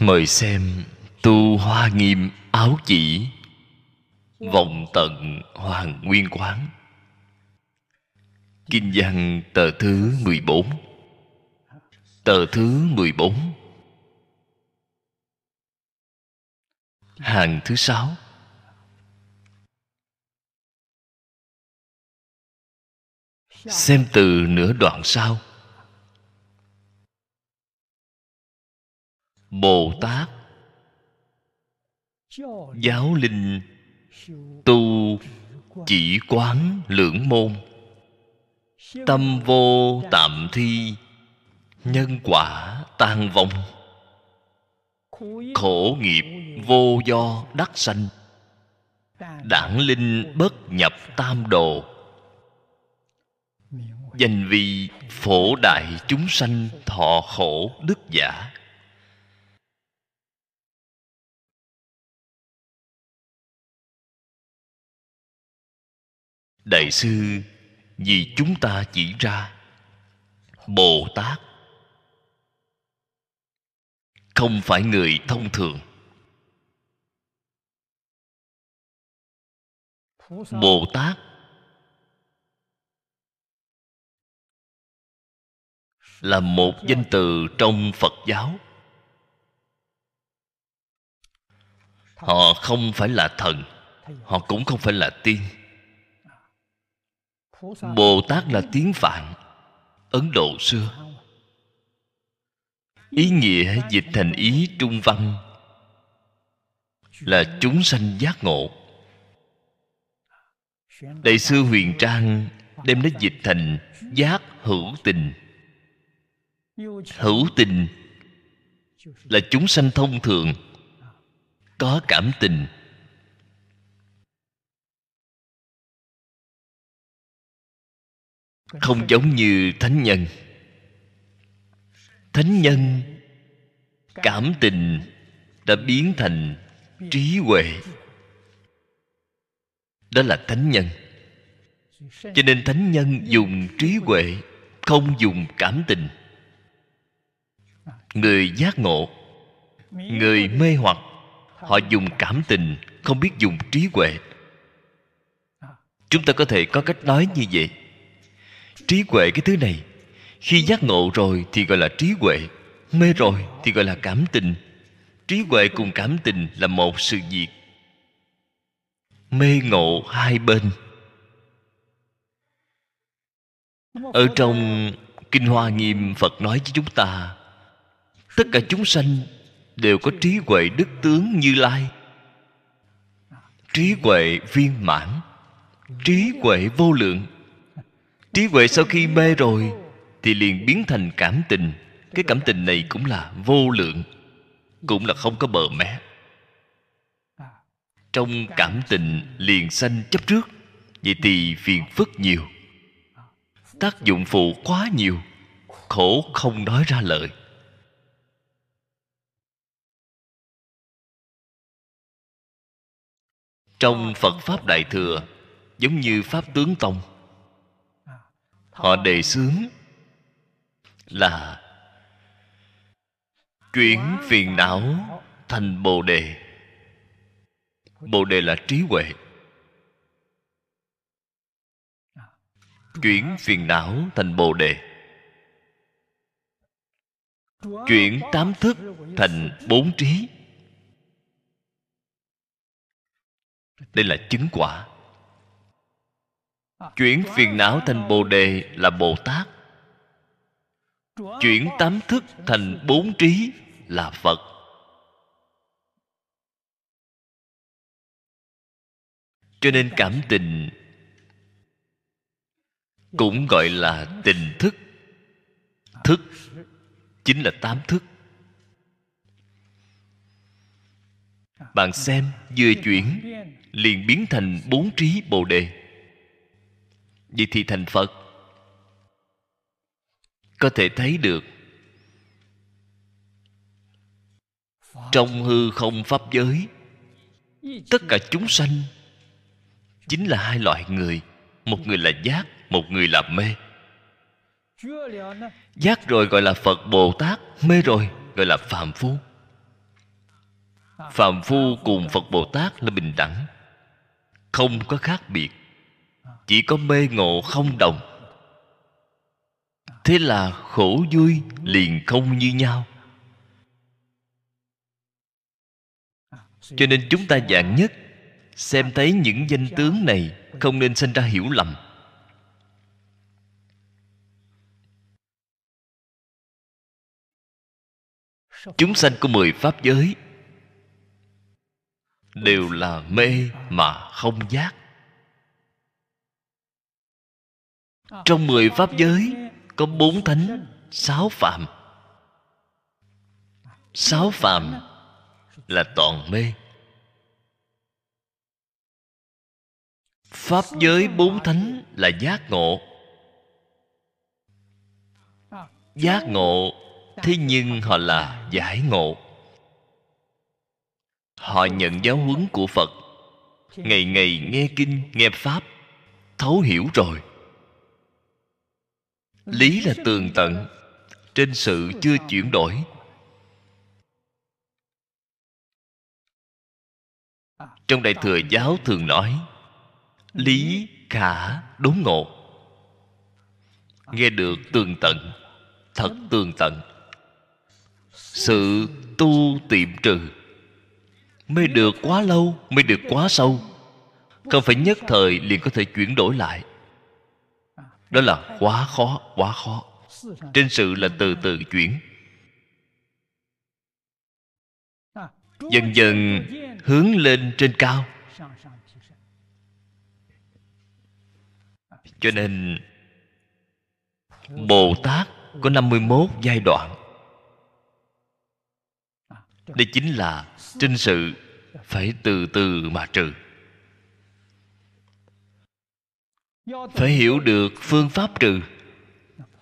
Mời xem tu hoa nghiêm áo chỉ vọng tận hoàng nguyên quán. Kinh văn tờ thứ 14 tờ thứ 14 hàng thứ sáu. Xem từ nửa đoạn sau. Bồ tát giáo linh tu chỉ quán lưỡng môn. Tâm vô tạm thi nhân quả tan vong. Khổ nghiệp vô do đắc sanh. Đản linh bất nhập tam đồ. Danh vì phổ đại chúng sanh thọ khổ đức giả. Đại sư, vì chúng ta chỉ ra, bồ tát không phải người thông thường. Bồ tát là một danh từ trong phật giáo. Họ không phải là thần, họ cũng không phải là tiên bồ tát là tiếng phạn ấn độ xưa. Ý nghĩa dịch thành ý trung văn là chúng sanh giác ngộ. Đại sư huyền trang đem nó dịch thành giác hữu tình. Hữu tình là chúng sanh thông thường có cảm tình không giống như thánh nhân. Thánh nhân cảm tình đã biến thành trí huệ. Đó là thánh nhân. Cho nên thánh nhân dùng trí huệ, không dùng cảm tình. Người giác ngộ, người mê hoặc, họ dùng cảm tình, không biết dùng trí huệ. Chúng ta có thể có cách nói như vậy trí huệ cái thứ này. Khi giác ngộ rồi thì gọi là trí huệ mê rồi thì gọi là cảm tình. Trí huệ cùng cảm tình là một sự việc mê ngộ hai bên. Ở trong kinh hoa nghiêm phật nói với chúng ta tất cả chúng sanh đều có trí huệ đức tướng như lai. Trí huệ viên mãn trí huệ vô lượng trí huệ sau khi mê rồi thì liền biến thành cảm tình. Cái cảm tình này cũng là vô lượng, cũng là không có bờ mé. Trong cảm tình liền sanh chấp trước, vậy thì phiền phức nhiều, tác dụng phụ quá nhiều, khổ không nói ra lời. Trong phật pháp đại thừa, giống như pháp tướng tông họ đề xướng là chuyển phiền não thành bồ đề. Bồ đề là trí huệ. Chuyển phiền não thành bồ đề. Chuyển tám thức thành bốn trí. Đây là chứng quả chuyển phiền não thành bồ đề là bồ tát. Chuyển tám thức thành bốn trí là phật. Cho nên cảm tình cũng gọi là tình thức. Thức chính là tám thức. Bạn xem, vừa chuyển liền biến thành bốn trí bồ đề vậy thì thành phật. Có thể thấy được, trong hư không pháp giới, tất cả chúng sanh chính là hai loại người. Một người là giác, một người là mê. Giác rồi gọi là phật bồ tát, mê rồi gọi là phàm phu. Phàm phu cùng phật bồ tát là bình đẳng, không có khác biệt chỉ có mê ngộ không đồng. Thế là khổ vui liền không như nhau. Cho nên chúng ta dạng nhất, xem thấy những danh tướng này không nên sinh ra hiểu lầm. Chúng sanh của mười pháp giới đều là mê mà không giác. Trong mười pháp giới, có bốn thánh, sáu phạm sáu phạm là toàn mê. Pháp giới bốn thánh là giác ngộ. Giác ngộ, thế nhưng họ là giải ngộ. Họ nhận giáo huấn của phật. Ngày ngày nghe kinh, nghe pháp, thấu hiểu rồi lý là tường tận, trên sự chưa chuyển đổi. Trong đại thừa giáo thường nói, lý khả đốn ngộ. Nghe được tường tận, thật tường tận. Sự tu tiệm trừ, mới được quá lâu, mới được quá sâu. Không phải nhất thời liền có thể chuyển đổi lại đó là quá khó quá khó. Trên sự là từ từ chuyển. Dần dần hướng lên trên cao. Cho nên, bồ tát có 51 giai đoạn. Đây chính là trên sự phải từ từ mà trừ. Phải hiểu được phương pháp trừ.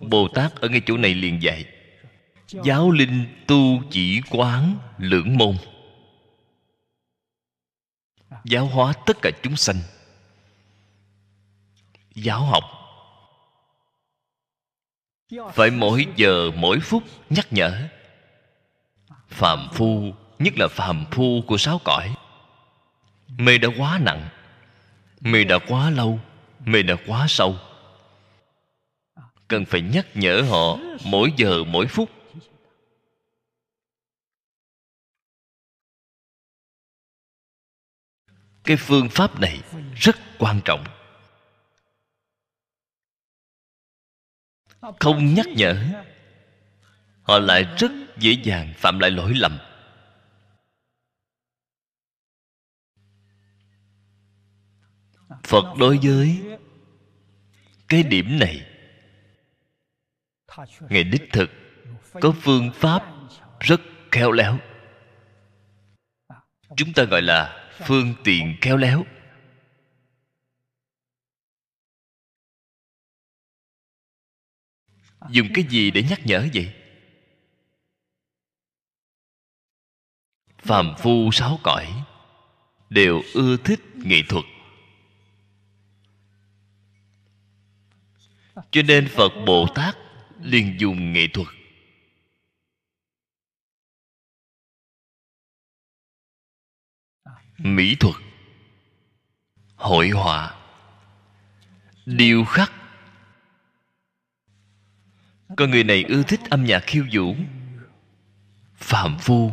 Bồ tát ở ngay chỗ này liền dạy. Giáo linh tu chỉ quán lưỡng môn. Giáo hóa tất cả chúng sanh. Giáo học. Phải mỗi giờ, mỗi phút nhắc nhở. Phàm phu, nhất là phàm phu của sáu cõi. Mê đã quá nặng. Mê đã quá lâu mê đã quá sâu. Cần phải nhắc nhở họ mỗi giờ, mỗi phút. Cái phương pháp này rất quan trọng. Không nhắc nhở, họ lại rất dễ dàng phạm lại lỗi lầm. Phật đối với cái điểm này. Ngài đích thực có phương pháp rất khéo léo. Chúng ta gọi là phương tiện khéo léo. Dùng cái gì để nhắc nhở vậy? Phàm phu sáu cõi đều ưa thích nghệ thuật. Cho nên phật bồ tát liền dùng nghệ thuật. Mỹ thuật. Hội họa. Điêu khắc. Con người này ưa thích âm nhạc khiêu vũ. Phạm phu.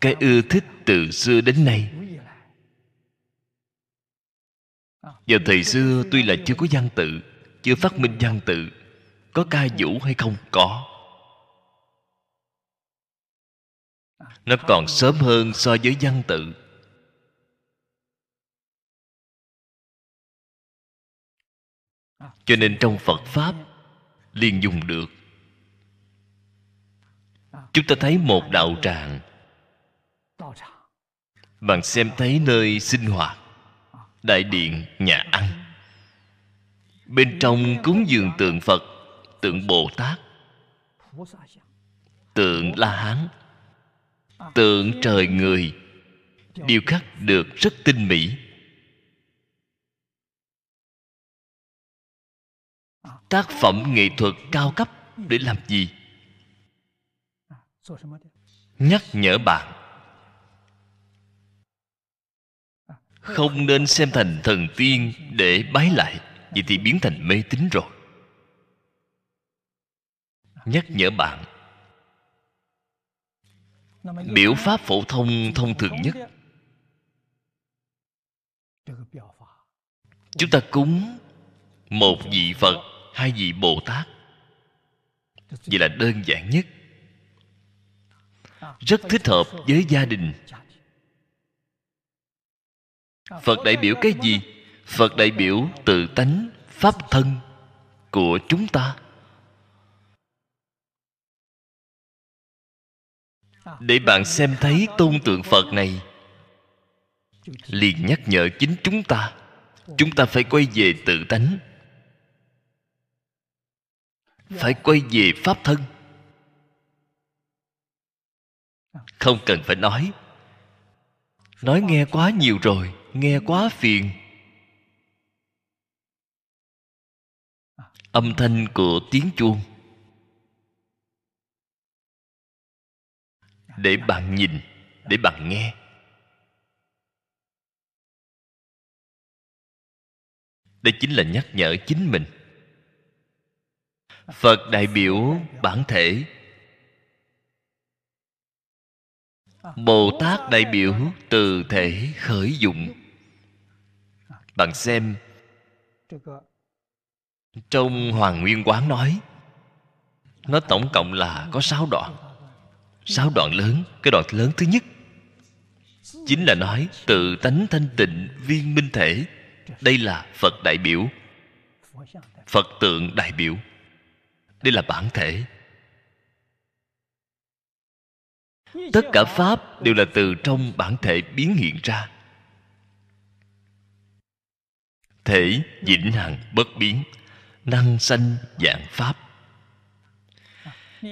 Cái ưa thích từ xưa đến nay vào thời xưa tuy là chưa có văn tự, chưa phát minh văn tự, có ca vũ hay không? Có. Nó còn sớm hơn so với văn tự. Cho nên trong phật pháp, liền dùng được. Chúng ta thấy một đạo tràng. Bạn xem thấy nơi sinh hoạt đại điện nhà ăn. Bên trong cúng dường tượng phật, tượng bồ tát, tượng la hán, tượng trời người điêu khắc được rất tinh mỹ. Tác phẩm nghệ thuật cao cấp để làm gì? Nhắc nhở bạn không nên xem thành thần tiên để bái lại vậy thì biến thành mê tín rồi. Nhắc nhở bạn. Biểu pháp phổ thông thông thường nhất. Chúng ta cúng một vị phật, hai vị bồ tát. Vậy là đơn giản nhất. Rất thích hợp với gia đình phật đại biểu cái gì phật đại biểu tự tánh pháp thân của chúng ta để bạn xem thấy tôn tượng phật này liền nhắc nhở chính chúng ta chúng ta phải quay về tự tánh phải quay về pháp thân không cần phải nói nói nghe quá nhiều rồi nghe quá phiền. Âm thanh của tiếng chuông. Để bạn nhìn, để bạn nghe. Đây chính là nhắc nhở chính mình. Phật đại biểu bản thể. Bồ tát đại biểu từ thể khởi dụng bạn xem. Trong hoàng nguyên quán nói, nó tổng cộng là có sáu đoạn. Sáu đoạn lớn, cái đoạn lớn thứ nhất. Chính là nói tự tánh thanh tịnh, viên minh thể. Đây là phật đại biểu. Phật tượng đại biểu. Đây là bản thể. Tất cả pháp đều là từ trong bản thể biến hiện ra. Thể vĩnh hằng bất biến, năng sanh dạng pháp.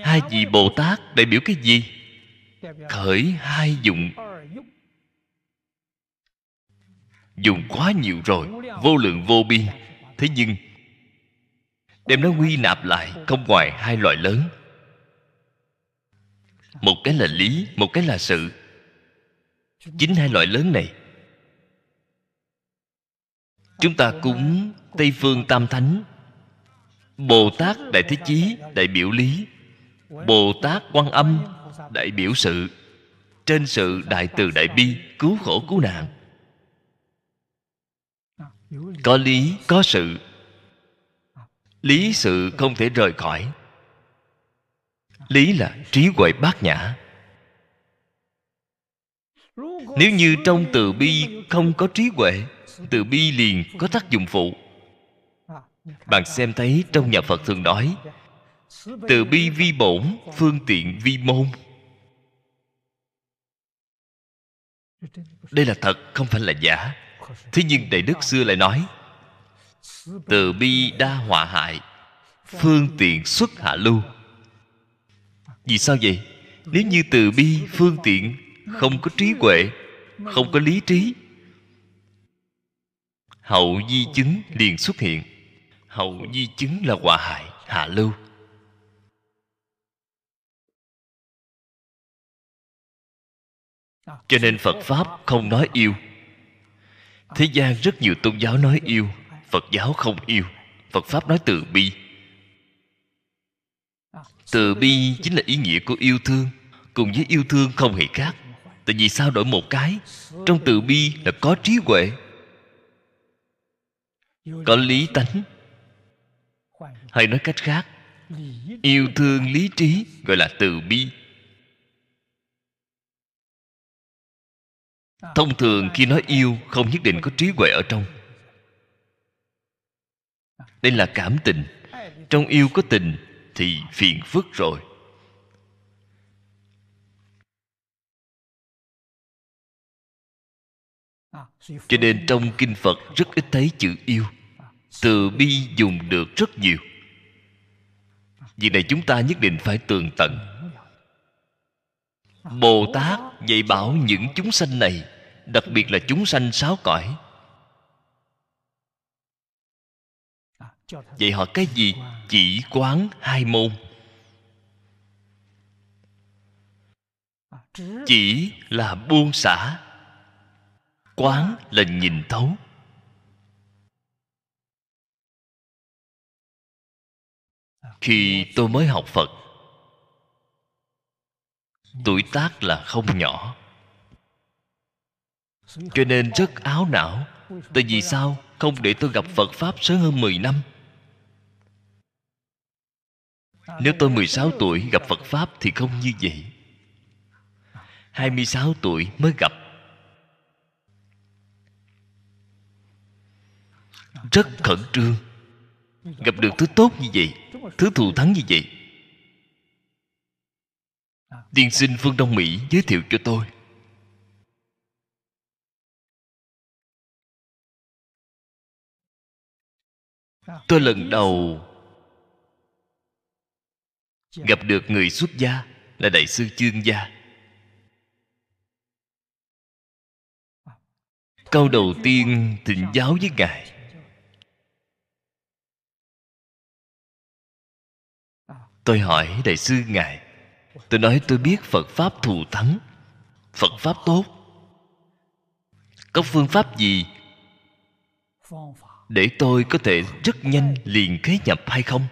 Hai vị bồ tát đại biểu cái gì? Khởi hai dụng. Dùng quá nhiều rồi, vô lượng vô biên. Thế nhưng, đem nó quy nạp lại không ngoài hai loại lớn. Một cái là lý, một cái là sự. Chính hai loại lớn này chúng ta cúng tây phương tam thánh. Bồ tát đại thế chí, đại biểu lý. Bồ tát quan âm, đại biểu sự. Trên sự đại từ đại bi, cứu khổ cứu nạn. Có lý, có sự. Lý sự không thể rời khỏi. Lý là trí huệ bát nhã. Nếu như trong từ bi không có trí huệ từ bi liền có tác dụng phụ. Bạn xem thấy trong nhà phật thường nói, từ bi vi bổn, phương tiện vi môn. Đây là thật, không phải là giả. Thế nhưng đại đức xưa lại nói, từ bi đa họa hại, phương tiện xuất hạ lưu. Vì sao vậy? Nếu như từ bi, phương tiện không có trí huệ, không có lý trí hậu di chứng liền xuất hiện. Hậu di chứng là quả hại, hạ lưu. Cho nên phật pháp không nói yêu. Thế gian rất nhiều tôn giáo nói yêu, phật giáo không yêu. Phật pháp nói từ bi. Từ bi chính là ý nghĩa của yêu thương, cùng với yêu thương không hề khác. Tại vì sao đổi một cái? Trong từ bi là có trí huệ có lý tánh. Hay nói cách khác, yêu thương lý trí gọi là từ bi. Thông thường khi nói yêu, không nhất định có trí huệ ở trong. Đây là cảm tình. Trong yêu có tình thì phiền phức rồi. Cho nên trong kinh phật rất ít thấy chữ yêu. Từ bi dùng được rất nhiều. Vì này chúng ta nhất định phải tường tận. Bồ tát dạy bảo những chúng sanh này, đặc biệt là chúng sanh sáu cõi. Vậy họ cái gì? Chỉ quán hai môn. Chỉ là buông xả quán là nhìn thấu. Khi tôi mới học phật, tuổi tác là không nhỏ. Cho nên rất áo não, tại vì sao không để tôi gặp phật pháp sớm hơn 10 năm? Nếu tôi 16 tuổi gặp Phật Pháp thì không như vậy. 26 tuổi mới gặp Rất khẩn trương. Gặp được thứ tốt như vậy, Thứ thù thắng như vậy. Tiên sinh Phương Đông Mỹ giới thiệu cho tôi. Tôi lần đầu gặp được người xuất gia là đại sư chương gia. Câu đầu tiên thịnh giáo với ngài. Tôi hỏi đại sư ngài, tôi nói tôi biết phật pháp thù thắng, phật pháp tốt. Có phương pháp gì để tôi có thể rất nhanh liền khế nhập hay không?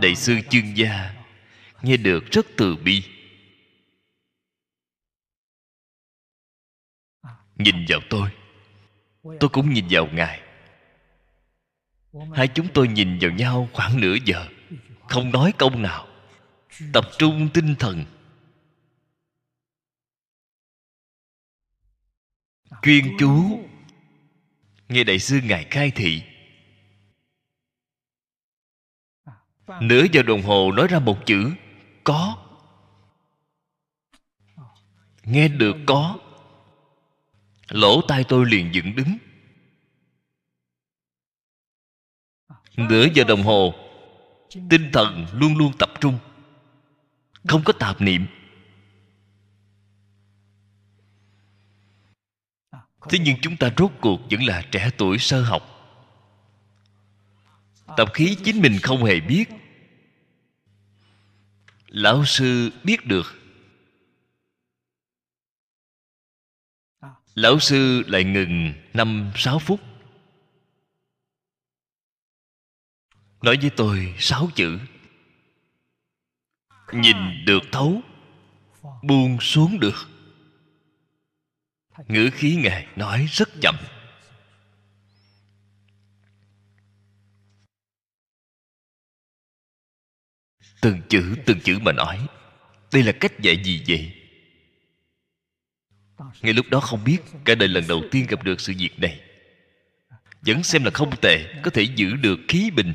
Đại sư chương gia, nghe được rất từ bi. Nhìn vào tôi tôi cũng nhìn vào ngài. Hai chúng tôi nhìn vào nhau khoảng nửa giờ, không nói câu nào, tập trung tinh thần. Chuyên chú. Nghe đại sư ngài khai thị. Nửa giờ đồng hồ nói ra một chữ, có. Nghe được có lỗ tai tôi liền dựng đứng. Nửa giờ đồng hồ, tinh thần luôn luôn tập trung, không có tạp niệm. Thế nhưng chúng ta rốt cuộc vẫn là trẻ tuổi sơ học. Tập khí chính mình không hề biết. Lão sư biết được lão sư lại ngừng năm sáu phút. Nói với tôi sáu chữ. Nhìn được thấu, buông xuống được. Ngữ khí ngài nói rất chậm. Từng chữ từng chữ mà nói. Đây là cách dạy gì vậy? Ngay lúc đó không biết cả đời lần đầu tiên gặp được sự việc này. Vẫn xem là không tệ, có thể giữ được khí bình.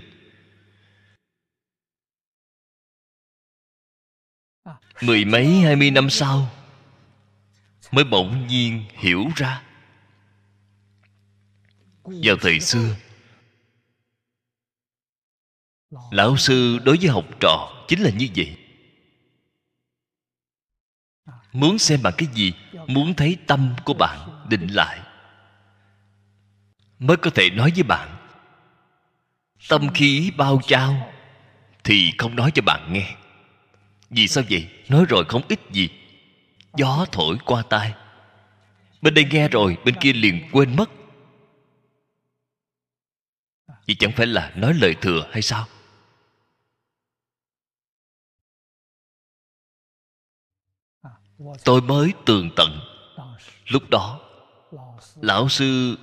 Mười mấy, hai mươi năm sau, mới bỗng nhiên hiểu ra. Vào thời xưa, lão sư đối với học trò chính là như vậy muốn xem bằng cái gì, muốn thấy tâm của bạn định lại. Mới có thể nói với bạn, tâm khí bao trao thì không nói cho bạn nghe. Vì sao vậy? Nói rồi không ích gì. Gió thổi qua tai. Bên đây nghe rồi, bên kia liền quên mất. Vậy chẳng phải là nói lời thừa hay sao? Tôi mới tường tận. Lúc đó, lão sư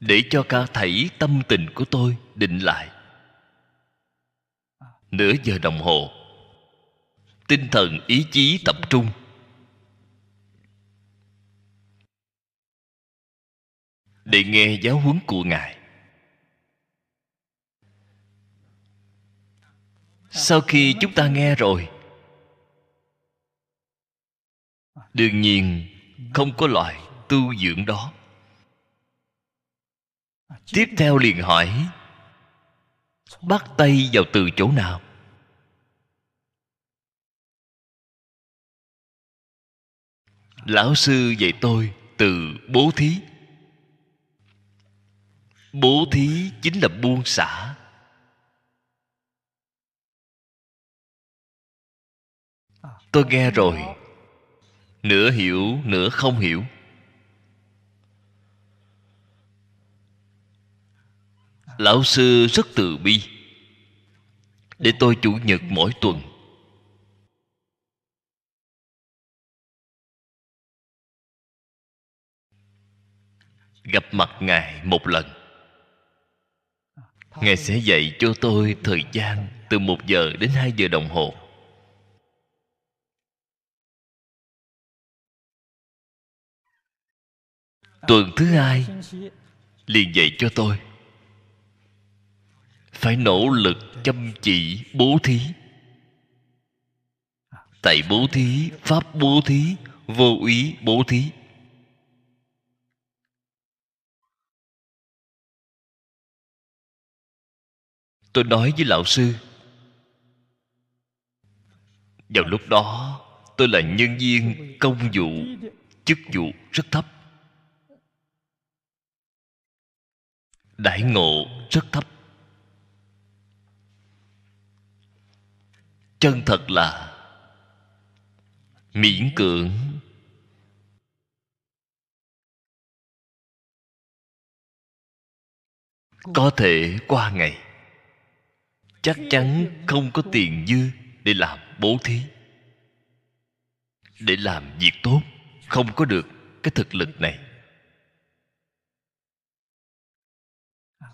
để cho cả thảy tâm tình của tôi định lại. Nửa giờ đồng hồ, tinh thần ý chí tập trung. Để nghe giáo huấn của ngài. Sau khi chúng ta nghe rồi đương nhiên, không có loại tu dưỡng đó. Tiếp theo liền hỏi, bắt tay vào từ chỗ nào? Lão sư dạy tôi từ bố thí. Bố thí chính là buông xả. Tôi nghe rồi nửa hiểu, nửa không hiểu. Lão sư rất từ bi. Để tôi chủ nhật mỗi tuần. Gặp mặt ngài một lần. Ngài sẽ dạy cho tôi thời gian từ một giờ đến hai giờ đồng hồ. Tuần thứ hai, liền dạy cho tôi. Phải nỗ lực chăm chỉ bố thí. Tại bố thí, pháp bố thí, vô úy bố thí. Tôi nói với lão sư, vào lúc đó, tôi là nhân viên công vụ, chức vụ rất thấp. Đại ngộ rất thấp. Chân thật là miễn cưỡng. Có thể qua ngày, chắc chắn không có tiền dư để làm bố thí. Để làm việc tốt, không có được cái thực lực này.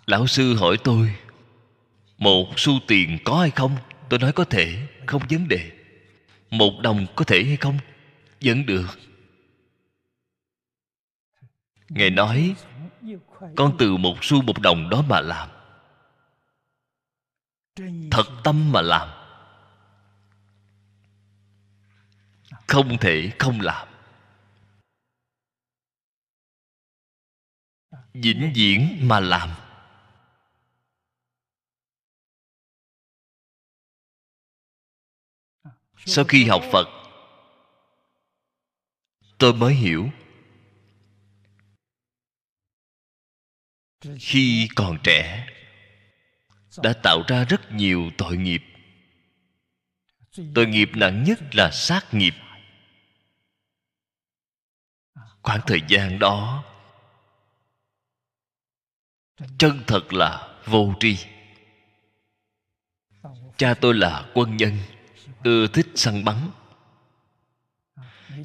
Lão sư hỏi tôi, một xu tiền có hay không? Tôi nói, có thể, không vấn đề. Một đồng có thể hay không? Vẫn được. Ngài nói, con từ một xu một đồng đó mà làm. Thật tâm mà làm. Không thể không làm. Vĩnh viễn mà làm. Sau khi học phật, tôi mới hiểu khi còn trẻ đã tạo ra rất nhiều tội nghiệp. Tội nghiệp nặng nhất là sát nghiệp. Khoảng thời gian đó, chân thật là vô tri. Cha tôi là quân nhân ưa thích săn bắn.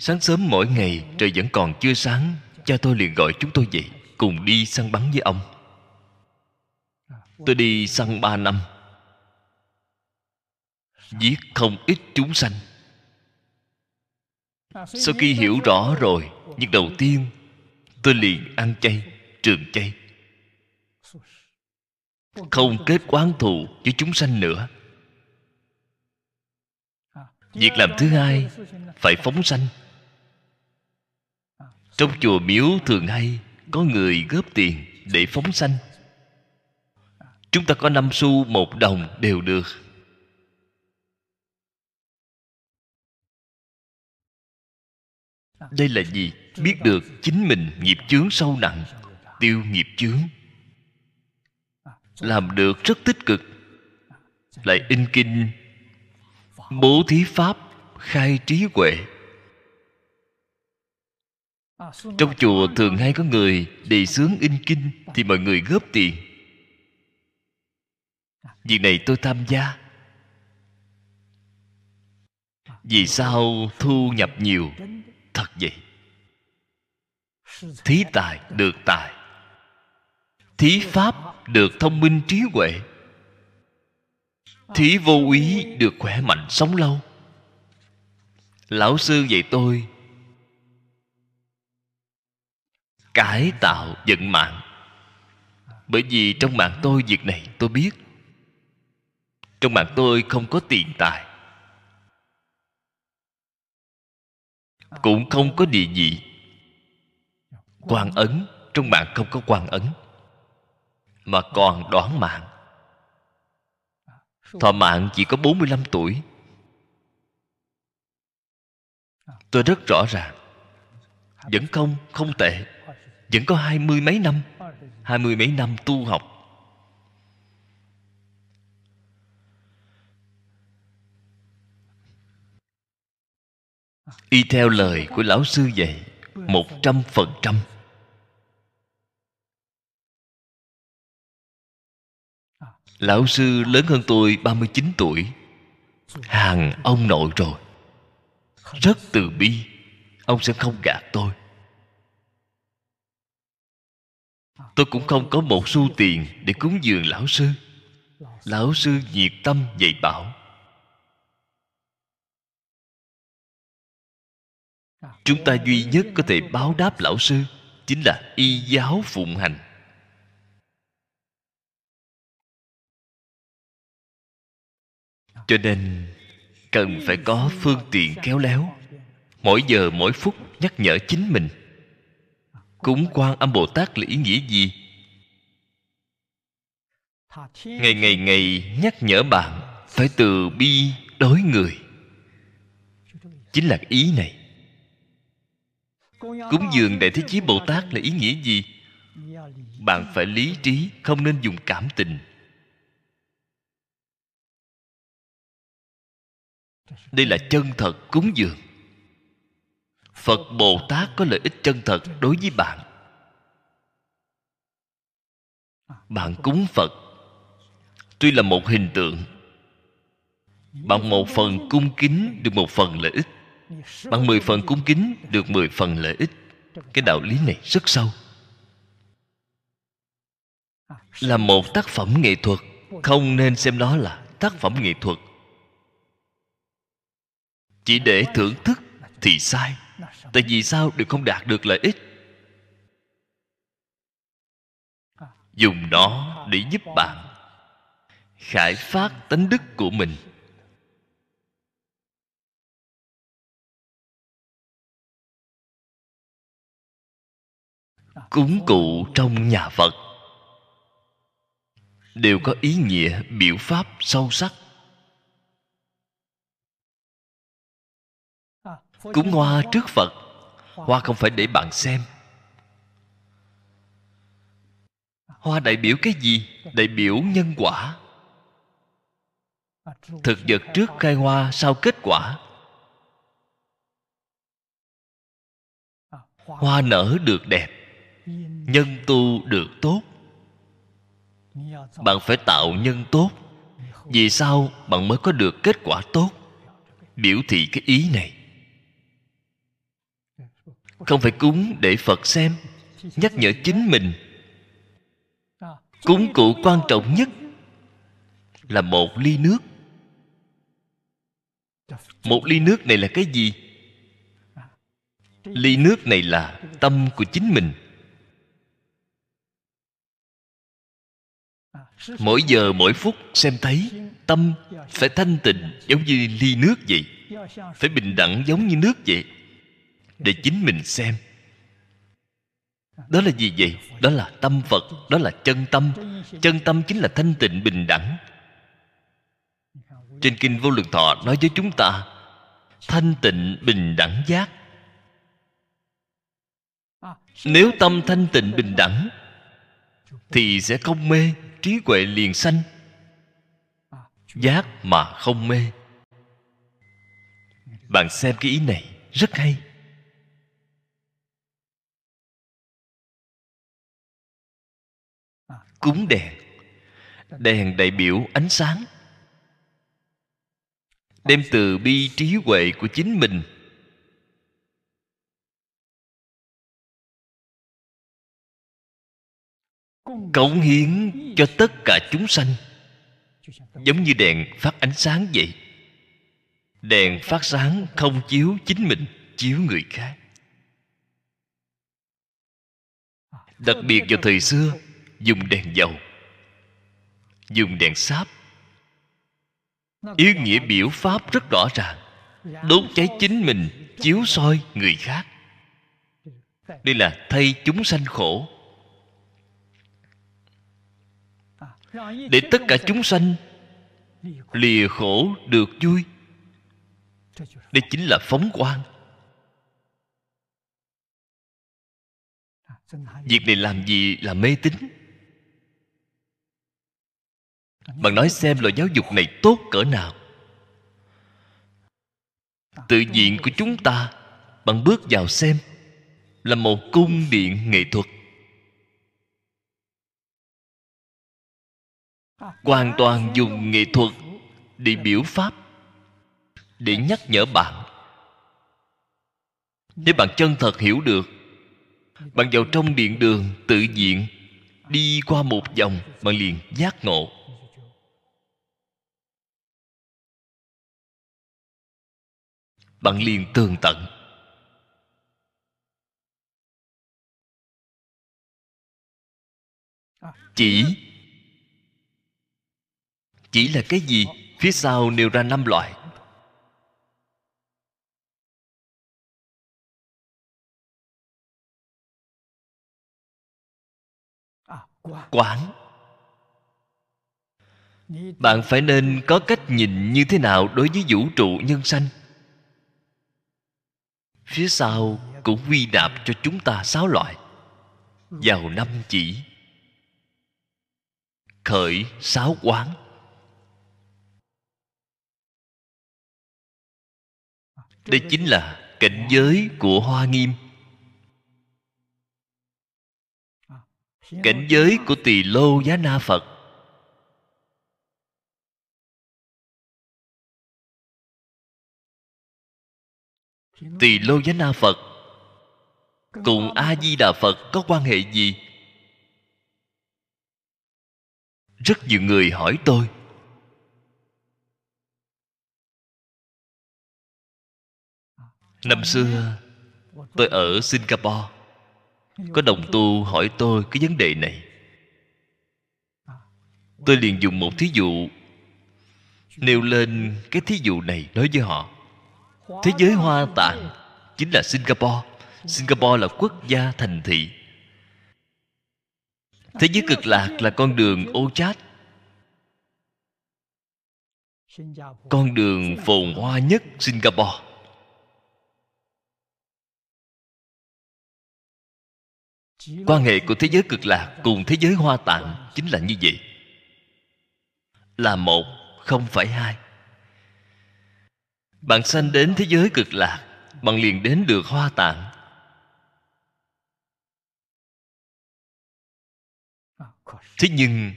Sáng sớm mỗi ngày, trời vẫn còn chưa sáng, cha tôi liền gọi chúng tôi dậy, cùng đi săn bắn với ông. Tôi đi săn ba năm. Giết không ít chúng sanh. Sau khi hiểu rõ rồi nhưng đầu tiên, tôi liền ăn chay, trường chay. Không kết quán thù với chúng sanh nữa việc làm thứ hai, phải phóng sanh. Trong chùa miếu thường hay có người góp tiền để phóng sanh. Chúng ta có năm xu một đồng đều được. Đây là gì? Biết được chính mình nghiệp chướng sâu nặng, tiêu nghiệp chướng. Làm được rất tích cực. Lại in kinh bố thí pháp, khai trí huệ. Trong chùa thường hay có người đề xướng in kinh thì mọi người góp tiền. Việc này tôi tham gia. Vì sao thu nhập nhiều? Thật vậy. Thí tài được tài. Thí pháp được thông minh trí huệ thí vô úy được khỏe mạnh sống lâu. Lão sư dạy tôi, cải tạo vận mạng. Bởi vì trong mạng tôi việc này tôi biết. Trong mạng tôi không có tiền tài. Cũng không có địa vị. Quan ấn, trong mạng không có quan ấn. Mà còn đoán mạng thọ mạng chỉ có 45 tuổi. Tôi rất rõ ràng, vẫn không không tệ, vẫn có hai mươi mấy năm, hai mươi mấy năm tu học. Y theo lời của lão sư dạy, một trăm phần trăm. Lão sư lớn hơn tôi 39 tuổi. Hàng ông nội rồi. Rất từ bi. Ông sẽ không gạt tôi. Tôi cũng không có một xu tiền để cúng dường lão sư. Lão sư nhiệt tâm dạy bảo. Chúng ta duy nhất có thể báo đáp lão sư chính là y giáo phụng hành. Cho nên, cần phải có phương tiện khéo léo. Mỗi giờ, mỗi phút nhắc nhở chính mình. Cúng quan âm bồ tát là ý nghĩa gì? Ngày ngày ngày nhắc nhở bạn phải từ bi đối người. Chính là ý này. Cúng dường đại thế chí bồ tát là ý nghĩa gì? Bạn phải lý trí, không nên dùng cảm tình. Đây là chân thật cúng dường. Phật bồ tát có lợi ích chân thật đối với bạn. Bạn cúng phật. Tuy là một hình tượng bằng một phần cung kính được một phần lợi ích. Bằng mười phần cung kính được mười phần lợi ích. Cái đạo lý này rất sâu. Là một tác phẩm nghệ thuật. Không nên xem nó là tác phẩm nghệ thuật chỉ để thưởng thức thì sai. Tại vì sao? Đều không đạt được lợi ích. Dùng nó để giúp bạn khải phát tánh đức của mình. Cúng cụ trong nhà phật đều có ý nghĩa biểu pháp sâu sắc. Cúng hoa trước phật. Hoa không phải để bạn xem. Hoa đại biểu cái gì? Đại biểu nhân quả. Thực vật trước khai hoa, sau kết quả. Hoa nở được đẹp, nhân tu được tốt. Bạn phải tạo nhân tốt. Vì sao bạn mới có được kết quả tốt? Biểu thị cái ý này không phải cúng để phật xem, nhắc nhở chính mình. Cúng cụ quan trọng nhất là một ly nước. Một ly nước này là cái gì? Ly nước này là tâm của chính mình. Mỗi giờ, mỗi phút xem thấy tâm phải thanh tịnh giống như ly nước vậy, phải bình đẳng giống như nước vậy để chính mình xem. Đó là gì vậy? Đó là tâm phật, đó là chân tâm. Chân tâm chính là thanh tịnh bình đẳng. Trên kinh vô lượng thọ nói với chúng ta, thanh tịnh bình đẳng giác. Nếu tâm thanh tịnh bình đẳng, thì sẽ không mê trí huệ liền sanh. Giác mà không mê. Bạn xem cái ý này, rất hay. Cúng đèn. Đèn đại biểu ánh sáng. Đem từ bi trí huệ của chính mình. Cống hiến cho tất cả chúng sanh. Giống như đèn phát ánh sáng vậy. Đèn phát sáng không chiếu chính mình, chiếu người khác. Đặc biệt vào thời xưa dùng đèn dầu. Dùng đèn sáp. Ý nghĩa biểu pháp rất rõ ràng. Đốt cháy chính mình, chiếu soi người khác. Đây là thay chúng sanh khổ. Để tất cả chúng sanh lìa khổ được vui, đây chính là phóng quang. Việc này làm gì là mê tín? Bạn nói xem loại giáo dục này tốt cỡ nào. Tự diện của chúng ta bạn bước vào xem, là một cung điện nghệ thuật. Hoàn toàn dùng nghệ thuật để biểu pháp, để nhắc nhở bạn. Nếu bạn chân thật hiểu được, bạn vào trong điện đường tự diện đi qua một vòng bạn liền giác ngộ. Bạn liền tường tận. Chỉ. Chỉ là cái gì? Phía sau nêu ra năm loại. Quán. Bạn phải nên có cách nhìn như thế nào đối với vũ trụ nhân sanh? Phía sau cũng quy nạp cho chúng ta sáu loại. Vào năm chỉ. Khởi sáu quán. Đây chính là cảnh giới của hoa nghiêm. Cảnh giới của tỳ lô giá na phật. Tỳ lô giá na phật cùng a di đà phật có quan hệ gì? Rất nhiều người hỏi tôi. Năm xưa, tôi ở singapore. Có đồng tu hỏi tôi cái vấn đề này. Tôi liền dùng một thí dụ nêu lên cái thí dụ này đối với họ thế giới hoa tạng chính là singapore. Singapore là quốc gia thành thị. Thế giới cực lạc là con đường ô chát. Con đường phồn hoa nhất singapore. Quan hệ của thế giới cực lạc cùng thế giới hoa tạng chính là như vậy. Là một, không phải hai bạn sanh đến thế giới cực lạc, bạn liền đến được hoa tạng. Thế nhưng,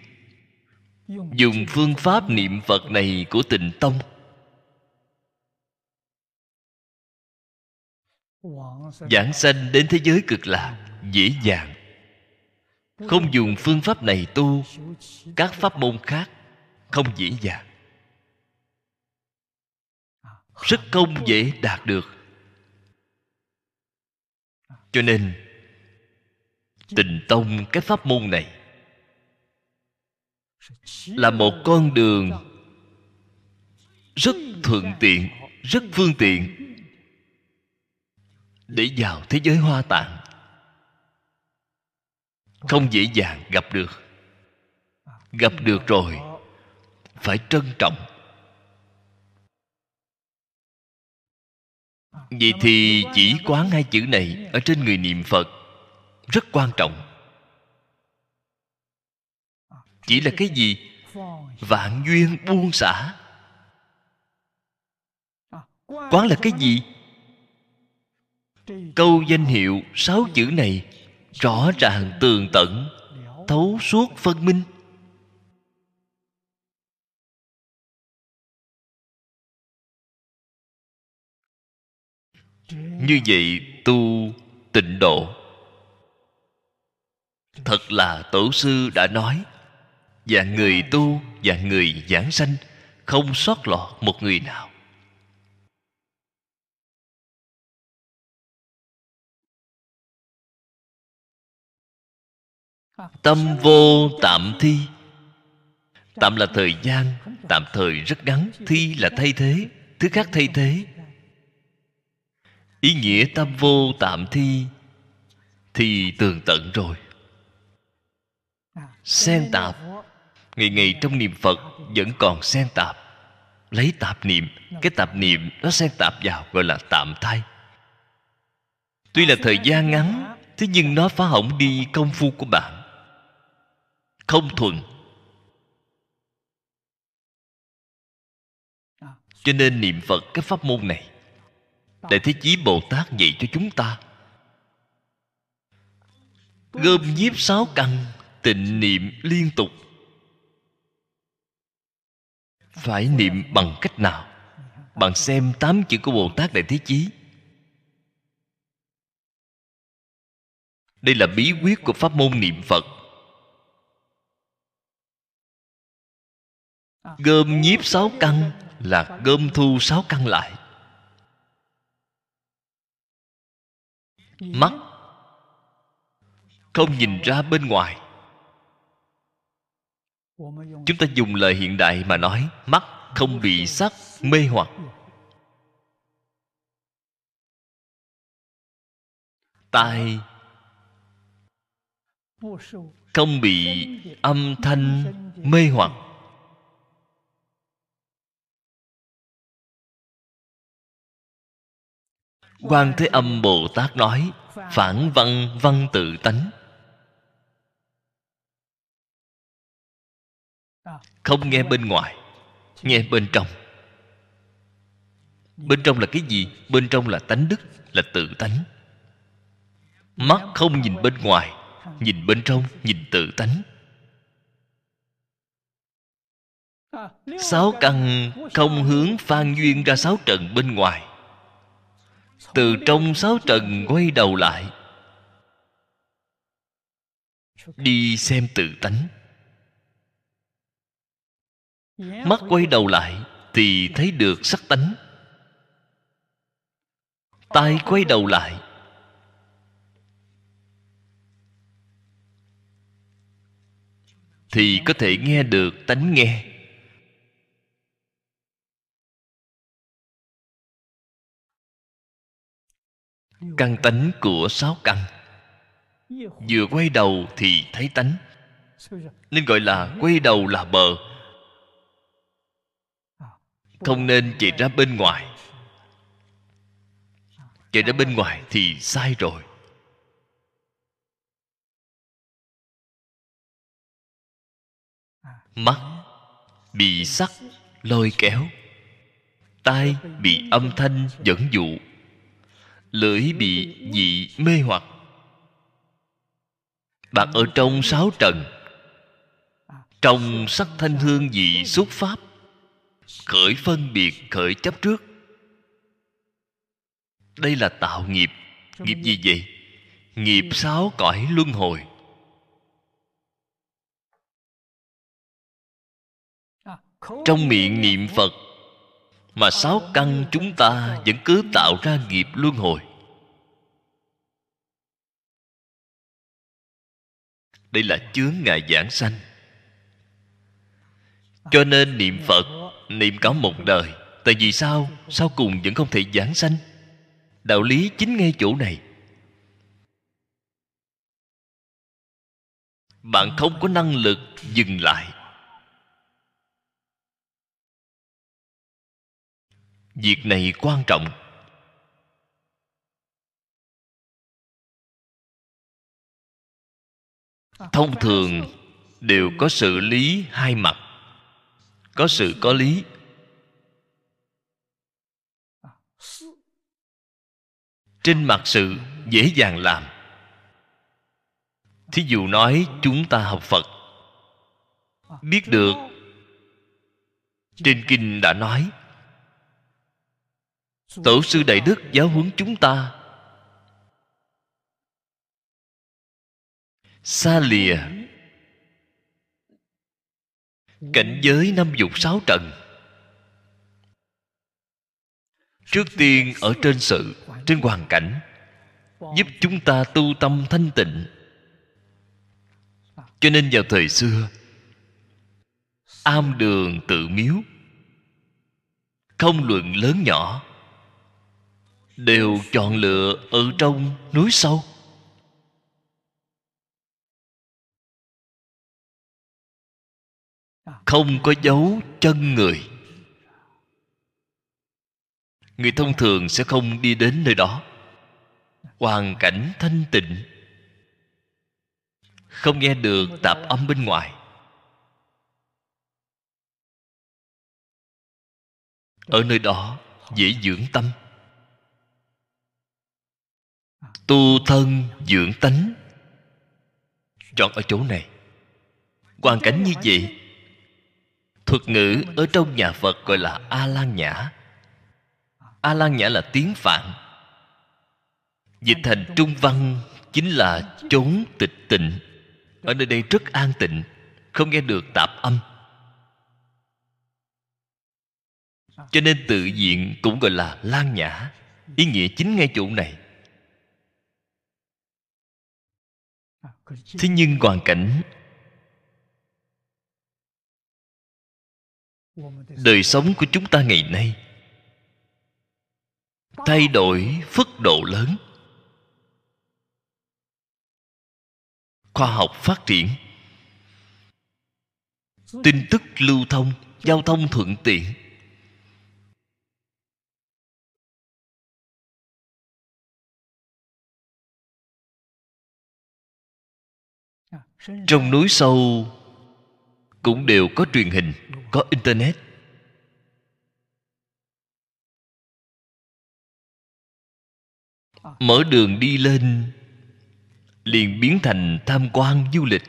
dùng phương pháp niệm phật này của tịnh tông, giảng sanh đến thế giới cực lạc dễ dàng. Không dùng phương pháp này tu, các pháp môn khác không dễ dàng rất không dễ đạt được. Cho nên tình tông cái pháp môn này là một con đường rất thuận tiện, rất phương tiện để vào thế giới hoa tạng. Không dễ dàng gặp được. Gặp được rồi, phải trân trọng. Vậy thì chỉ quán hai chữ này ở trên người niệm phật, rất quan trọng. Chỉ là cái gì? Vạn duyên buông xả. Quán là cái gì? Câu danh hiệu sáu chữ này rõ ràng tường tận, thấu suốt phân minh. Như vậy tu tịnh độ. Thật là tổ sư đã nói, và người tu và người giảng sanh không sót lọt một người nào. Tâm vô tạm thi. Tạm là thời gian, tạm thời rất ngắn. Thi là thay thế. Thứ khác thay thế ý nghĩa tam vô tạm thi thì tường tận rồi. Xen tạp. Ngày ngày trong niệm phật vẫn còn xen tạp. Lấy tạp niệm cái tạp niệm nó xen tạp vào gọi là tạm thai tuy là thời gian ngắn thế nhưng nó phá hỏng đi công phu của bạn. Không thuần. Cho nên niệm phật cái pháp môn này đại thế chí bồ tát dạy cho chúng ta. Gom nhiếp sáu căn, tịnh niệm liên tục. Phải niệm bằng cách nào? Bạn xem tám chữ của bồ tát đại thế chí. Đây là bí quyết của pháp môn niệm phật. Gom nhiếp sáu căn là gom thu sáu căn lại. Mắt. Không nhìn ra bên ngoài. Chúng ta dùng lời hiện đại mà nói, mắt không bị sắc mê hoặc. Tai không bị âm thanh mê hoặc. Quan thế âm bồ tát nói, phản văn văn tự tánh. Không nghe bên ngoài, nghe bên trong. Bên trong là cái gì? Bên trong là tánh đức, là tự tánh. Mắt không nhìn bên ngoài, nhìn bên trong, nhìn tự tánh. Sáu căn không hướng phan duyên ra sáu trận bên ngoài từ trong sáu trần quay đầu lại. Đi xem tự tánh. Mắt quay đầu lại thì thấy được sắc tánh. Tai quay đầu lại. Thì có thể nghe được tánh nghe. Căn tánh của sáu căn. Vừa quay đầu thì thấy tánh. Nên gọi là quay đầu là bờ. Không nên chạy ra bên ngoài. Chạy ra bên ngoài thì sai rồi. Mắt bị sắc, lôi kéo. Tai bị âm thanh dẫn dụ lưỡi bị dị mê hoặc. Bạn ở trong sáu trần, trong sắc thanh hương vị xuất pháp, khởi phân biệt, khởi chấp trước. Đây là tạo nghiệp. Nghiệp gì vậy? Nghiệp sáu cõi luân hồi. Trong miệng niệm phật mà sáu căn chúng ta vẫn cứ tạo ra nghiệp luân hồi. Đây là chướng ngại giảng sanh. Cho nên niệm phật, niệm cả một đời, tại vì sao? Sau cùng vẫn không thể giảng sanh. Đạo lý chính ngay chỗ này. Bạn không có năng lực dừng lại. Việc này quan trọng. Thông thường, đều có sự lý hai mặt. Có sự có lý. Trên mặt sự dễ dàng làm. Thí dụ nói chúng ta học phật. Biết được. Trên kinh đã nói tổ sư đại đức giáo huấn chúng ta. Xa lìa. Cảnh giới năm dục sáu trần. Trước tiên ở trên sự, trên hoàn cảnh, giúp chúng ta tu tâm thanh tịnh. Cho nên vào thời xưa, am đường tự miếu, không luận lớn nhỏ đều chọn lựa ở trong núi sâu. Không có dấu chân người. Người thông thường sẽ không đi đến nơi đó. Hoàn cảnh thanh tịnh. Không nghe được tạp âm bên ngoài. Ở nơi đó dễ dưỡng tâm tu thân dưỡng tánh. Chọn ở chỗ này. Hoàn cảnh như vậy, thuật ngữ ở trong nhà phật gọi là a lan nhã a lan nhã là tiếng phạn. Dịch thành trung văn chính là chốn tịch tịnh. Ở nơi đây rất an tịnh, không nghe được tạp âm. Cho nên tự diện cũng gọi là lan nhã ý nghĩa chính ngay chỗ này. Thế nhưng hoàn cảnh đời sống của chúng ta ngày nay thay đổi phức độ lớn. Khoa học phát triển, tin tức lưu thông, giao thông thuận tiện trong núi sâu, cũng đều có truyền hình, có internet. Mở đường đi lên, liền biến thành tham quan du lịch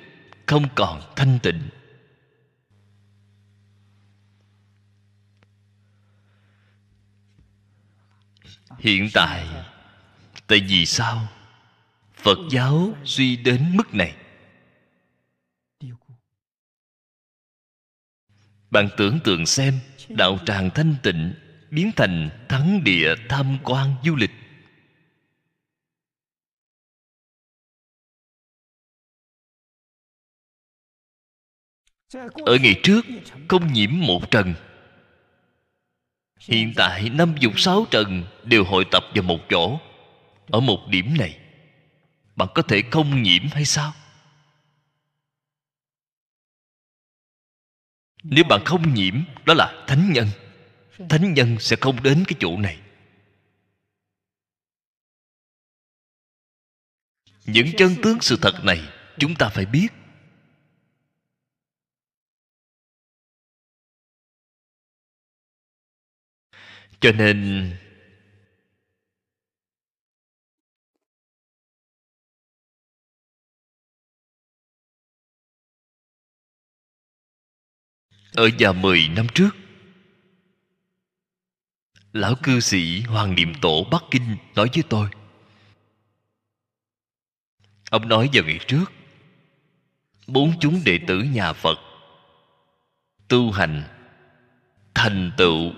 không còn thanh tịnh. Hiện tại tại vì sao phật giáo suy đến mức này? Bạn tưởng tượng xem, đạo tràng thanh tịnh biến thành thắng địa tham quan du lịch. Ở ngày trước, không nhiễm một trần. Hiện tại, năm dục sáu trần đều hội tập vào một chỗ, ở một điểm này. Bạn có thể không nhiễm hay sao? Nếu bạn không nhiễm, đó là thánh nhân. Thánh nhân sẽ không đến cái chỗ này. Những chân tướng sự thật này chúng ta phải biết. Cho nên ở vào mười năm trước, lão cư sĩ hoàng niệm tổ bắc kinh nói với tôi. Ông nói vào ngày trước bốn chúng đệ tử nhà phật tu hành thành tựu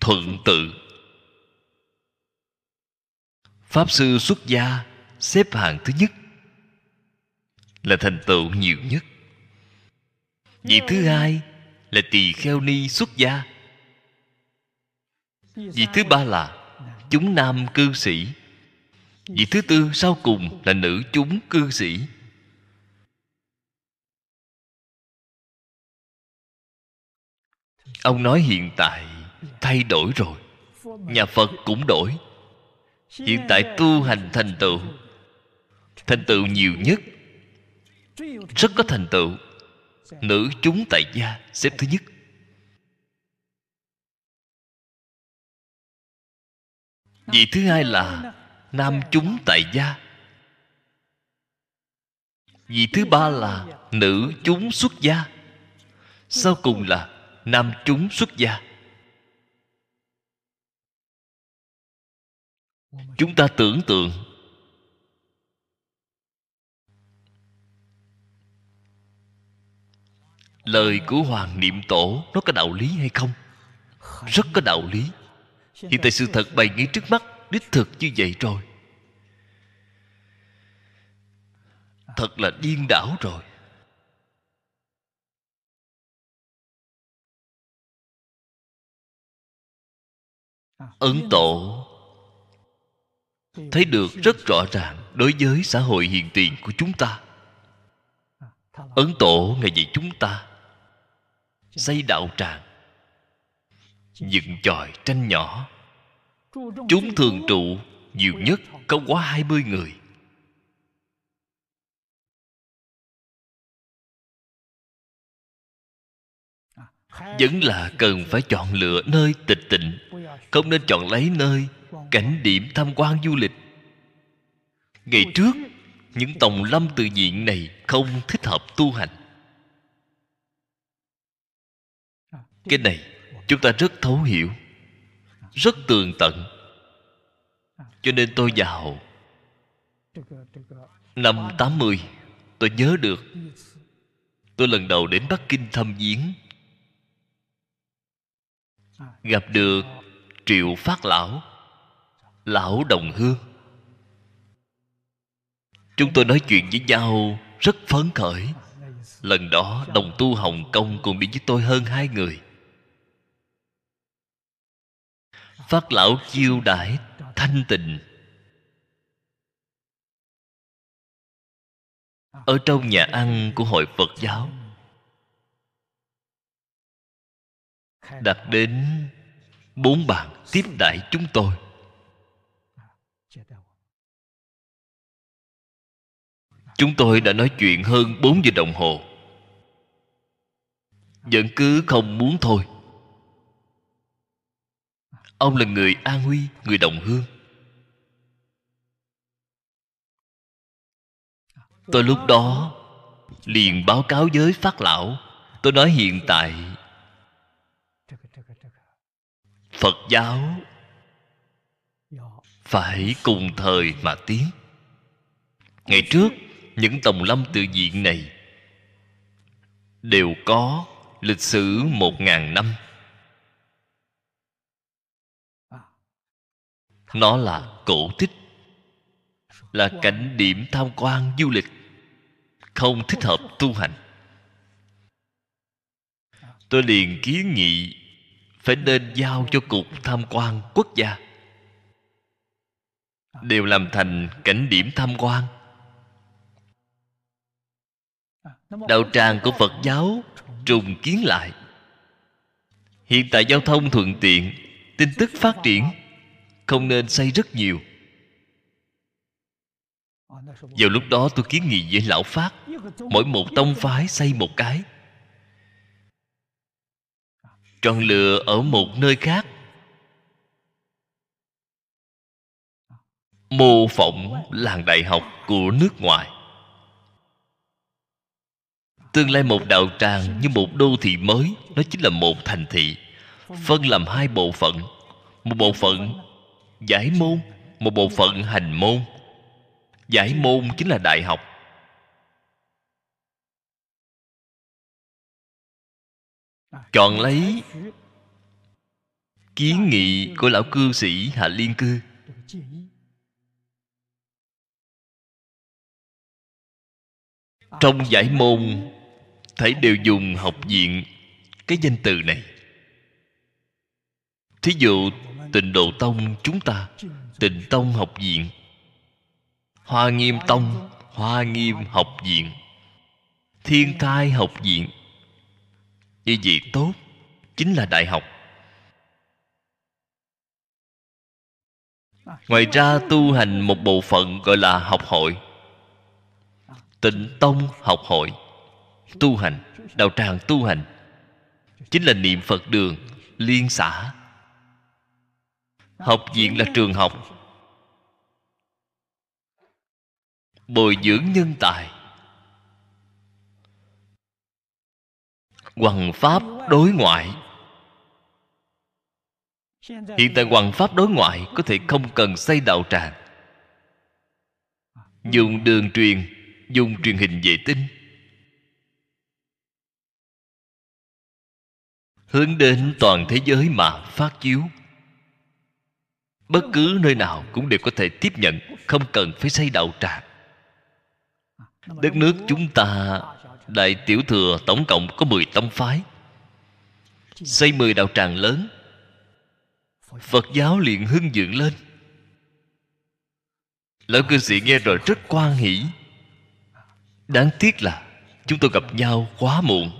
thuận tự. Pháp sư xuất gia xếp hạng thứ nhất là thành tựu nhiều nhất vị thứ hai là tỳ kheo ni xuất gia. Vị thứ ba là chúng nam cư sĩ. Vị thứ tư sau cùng là nữ chúng cư sĩ. Ông nói hiện tại thay đổi rồi, nhà phật cũng đổi. Hiện tại tu hành thành tựu thành tựu nhiều nhất, rất có thành tựu nữ chúng tại gia, xếp thứ nhất. Vị thứ hai là nam chúng tại gia. Vị thứ ba là nữ chúng xuất gia. Sau cùng là nam chúng xuất gia. Chúng ta tưởng tượng lời của hoàng niệm tổ nó có đạo lý hay không? Rất có đạo lý. Hiện tại sự thật bày ngay trước mắt, đích thực như vậy rồi. Thật là điên đảo rồi. Ấn tổ thấy được rất rõ ràng đối với xã hội hiện tiền của chúng ta. Ấn tổ ngày dạy chúng ta xây đạo tràng, dựng chòi tranh nhỏ. Chúng thường trụ nhiều nhất không quá hai mươi người. Vẫn là cần phải chọn lựa nơi tịch tịnh, không nên chọn lấy nơi cảnh điểm tham quan du lịch. Ngày trước, những tòng lâm tự diện này không thích hợp tu hành. Cái này chúng ta rất thấu hiểu, rất tường tận. Cho nên tôi vào năm 80 tôi nhớ được. Tôi lần đầu đến Bắc Kinh thăm viếng, gặp được triệu phát lão lão đồng hương. Chúng tôi nói chuyện với nhau rất phấn khởi. Lần đó đồng tu hồng kông cùng đi với tôi hơn hai người. Phát lão chiêu đãi thanh tịnh. Ở trong nhà ăn của hội phật giáo, đặt đến bốn bàn tiếp đãi chúng tôi. Chúng tôi đã nói chuyện hơn bốn giờ đồng hồ. Vẫn cứ không muốn thôi ông là người an huy người đồng hương. Tôi lúc đó liền báo cáo với phát lão. Tôi nói hiện tại, phật giáo phải cùng thời mà tiến. Ngày trước, những tòng lâm tự viện này đều có lịch sử một ngàn năm. Nó là cổ tích, là cảnh điểm tham quan du lịch không thích hợp tu hành. Tôi liền kiến nghị phải nên giao cho cục tham quan quốc gia đều làm thành cảnh điểm tham quan. Đạo tràng của phật giáo trùng kiến lại. Hiện tại giao thông thuận tiện, tin tức phát triển không nên xây rất nhiều. Vào lúc đó tôi kiến nghị với lão phát, mỗi một tông phái xây một cái. Chọn lựa ở một nơi khác. Mô phỏng làng đại học của nước ngoài. Tương lai một đạo tràng như một đô thị mới, nó chính là một thành thị, phân làm hai bộ phận. Một bộ phận giải môn, một bộ phận hành môn. Giải môn chính là đại học. Chọn lấy kiến nghị của lão cư sĩ hạ liên cư. Trong giải môn thấy đều dùng học viện cái danh từ này. Thí dụ tịnh độ tông chúng ta. Tịnh tông học viện. Hoa nghiêm tông, hoa nghiêm học viện. Thiên thai học viện. Như vậy tốt, chính là đại học. Ngoài ra tu hành một bộ phận gọi là học hội. Tịnh tông học hội. Tu hành, đạo tràng tu hành. Chính là niệm phật đường, liên xã học viện là trường học. Bồi dưỡng nhân tài. Hoằng pháp đối ngoại. Hiện tại Hoằng pháp đối ngoại Có thể không cần xây đạo tràng. Dùng đường truyền, Dùng truyền hình vệ tinh. Hướng đến toàn thế giới mà phát chiếu. Bất cứ nơi nào cũng đều có thể tiếp nhận, Không cần phải xây đạo tràng Đất nước chúng ta, Đại Tiểu Thừa tổng cộng có 10 tông phái. Xây 10 đạo tràng lớn. Phật giáo liền hưng dựng lên. Lão cư sĩ nghe rồi rất quan hỷ. Đáng tiếc là chúng tôi gặp nhau quá muộn.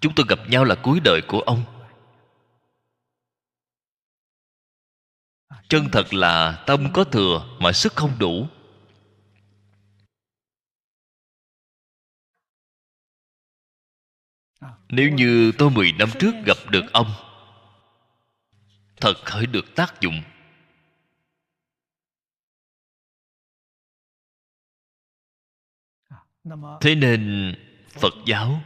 Chúng tôi gặp nhau là cuối đời của ông. Chân thật là tâm có thừa mà sức không đủ. Nếu như tôi 10 năm trước gặp được ông, thật khởi được tác dụng. Thế nên phật giáo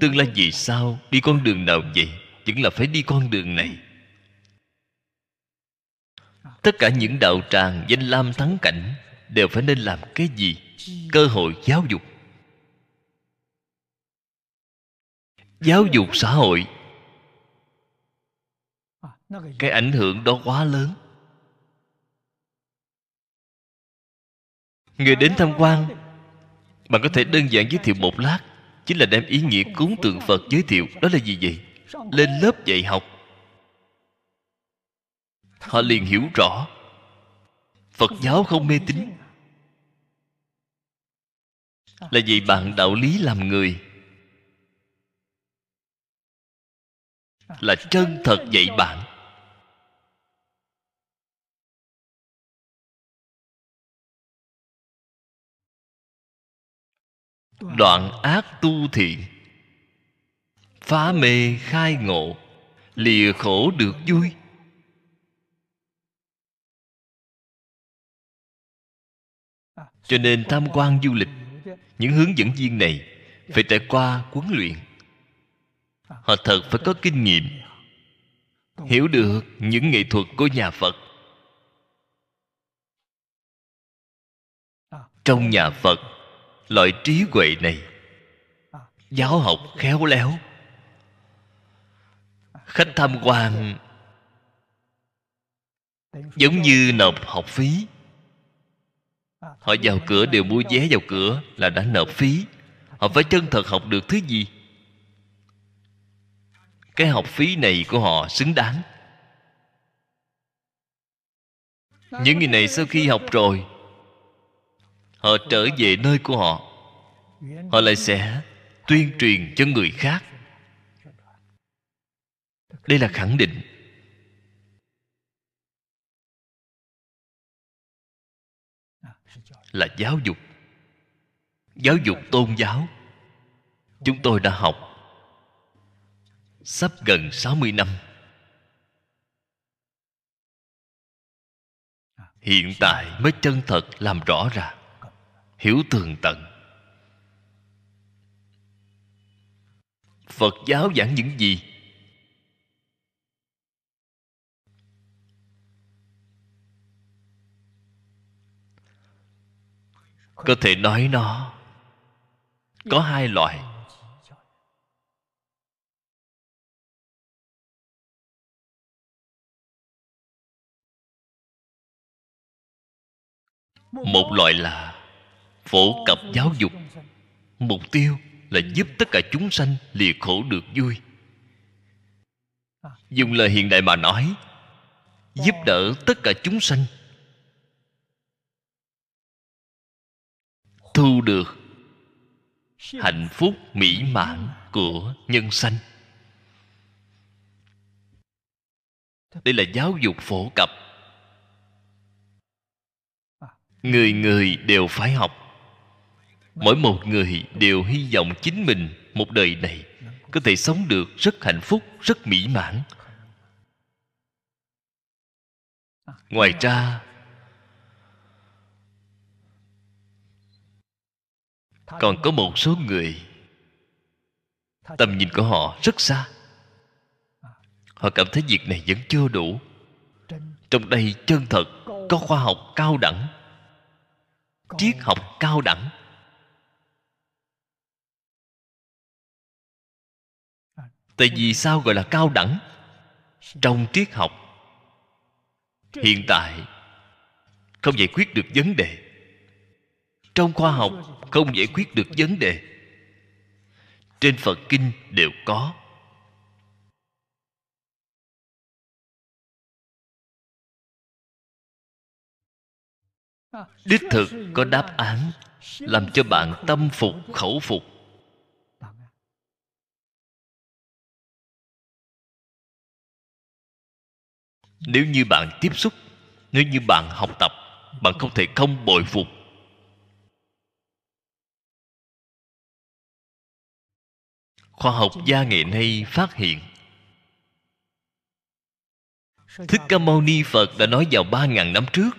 tương lai vì sao đi con đường nào vậy? Vẫn là phải đi con đường này tất cả những đạo tràng danh lam thắng cảnh đều phải nên làm cái gì? Cơ hội giáo dục. Giáo dục xã hội. Cái ảnh hưởng đó quá lớn. Người đến tham quan, bạn có thể đơn giản giới thiệu một lát, chính là đem ý nghĩa cúng tượng phật giới thiệu. Đó là gì vậy? Lên lớp dạy học họ liền hiểu rõ. Phật giáo không mê tín. Là vì bạn đạo lý làm người. Là chân thật dạy bạn. Đoạn ác tu thiện phá mê khai ngộ. Lìa khổ được vui. Cho nên tham quan du lịch, những hướng dẫn viên này phải trải qua huấn luyện. Họ thật phải có kinh nghiệm, hiểu được những nghệ thuật của nhà phật. Trong nhà phật, loại trí huệ này, giáo học khéo léo. Khách tham quan giống như nộp học phí họ vào cửa đều mua vé vào cửa là đã nộp phí. Họ phải chân thật học được thứ gì? Cái học phí này của họ xứng đáng. Những người này sau khi học rồi, họ trở về nơi của họ. Họ lại sẽ tuyên truyền cho người khác. Đây là khẳng định. Là giáo dục. Giáo dục tôn giáo. Chúng tôi đã học sắp gần 60 năm. Hiện tại mới chân thật làm rõ ra. Hiểu tường tận. Phật giáo giảng những gì? Có thể nói nó có hai loại. Một loại là phổ cập giáo dục. Mục tiêu là giúp tất cả chúng sanh lìa khổ được vui. Dùng lời hiện đại mà nói, giúp đỡ tất cả chúng sanh thu được hạnh phúc mỹ mãn của nhân sanh. Đây là giáo dục phổ cập. Người người đều phải học. Mỗi một người đều hy vọng chính mình một đời này có thể sống được rất hạnh phúc, rất mỹ mãn. Ngoài ra còn có một số người, tầm nhìn của họ rất xa. Họ cảm thấy việc này vẫn chưa đủ. Trong đây chân thật, có khoa học cao đẳng, triết học cao đẳng. Tại vì sao gọi là cao đẳng? Trong triết học, hiện tại, không giải quyết được vấn đề trong khoa học không giải quyết được vấn đề. Trên phật kinh đều có. Đích thực có đáp án, làm cho bạn tâm phục, khẩu phục. Nếu như bạn tiếp xúc, nếu như bạn học tập, bạn không thể không bội phục. Khoa học gia nghệ nay phát hiện. Thích ca mâu ni phật đã nói vào ba ngàn năm trước.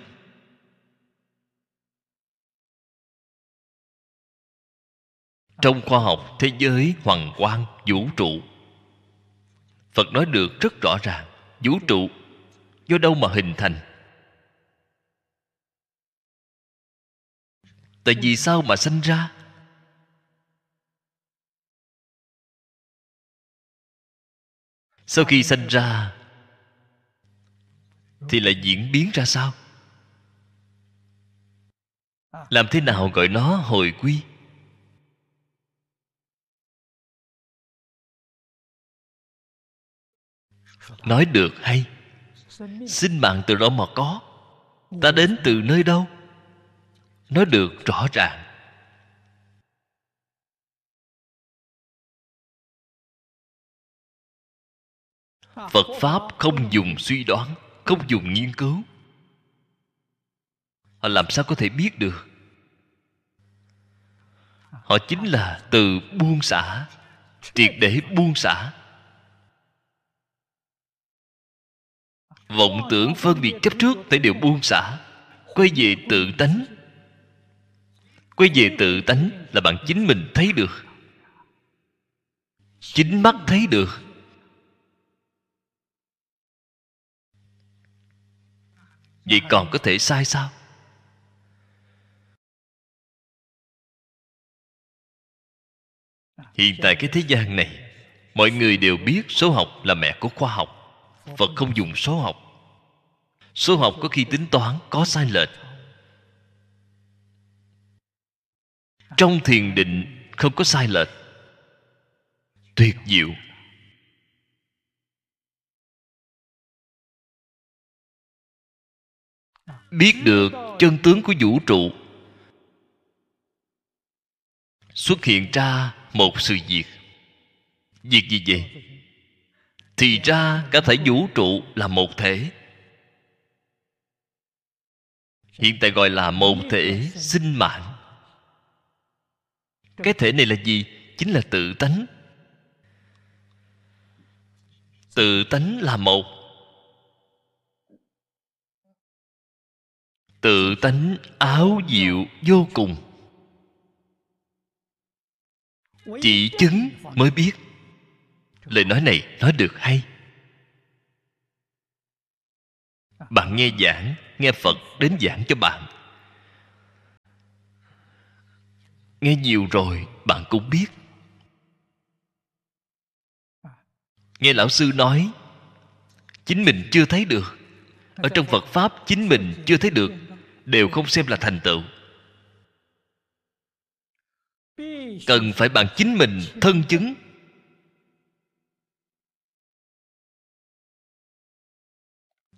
Trong khoa học thế giới hoàng quang, vũ trụ, phật nói được rất rõ ràng, vũ trụ, do đâu mà hình thành? Tại vì sao mà sanh ra? Sau khi sanh ra, thì lại diễn biến ra sao? Làm thế nào gọi nó hồi quy? Nói được hay? Sinh mạng từ đâu mà có? Ta đến từ nơi đâu? Nói được rõ ràng. Phật pháp không dùng suy đoán, không dùng nghiên cứu. Họ làm sao có thể biết được? Họ chính là từ buông xả, triệt để buông xả. Vọng tưởng phân biệt chấp trước phải đều buông xả, quay về tự tánh. Quay về tự tánh là bạn chính mình thấy được. Chính mắt thấy được. Vậy còn có thể sai sao? Hiện tại cái thế gian này, mọi người đều biết số học là mẹ của khoa học. Phật không dùng số học. Số học có khi tính toán, có sai lệch. Trong thiền định không có sai lệch. Tuyệt diệu. Biết được chân tướng của vũ trụ. Xuất hiện ra một sự việc. Việc gì vậy? Thì ra cả thể vũ trụ là một thể. Hiện tại gọi là một thể sinh mạng. Cái thể này là gì? Chính là tự tánh. Tự tánh là một. Tự tánh áo diệu vô cùng. Chỉ chứng mới biết. Lời nói này nói được hay. Bạn nghe giảng, nghe phật đến giảng cho bạn. Nghe nhiều rồi, bạn cũng biết. Nghe lão sư nói, chính mình chưa thấy được. Ở trong phật pháp, chính mình chưa thấy được đều không xem là thành tựu. Cần phải bằng chính mình thân chứng.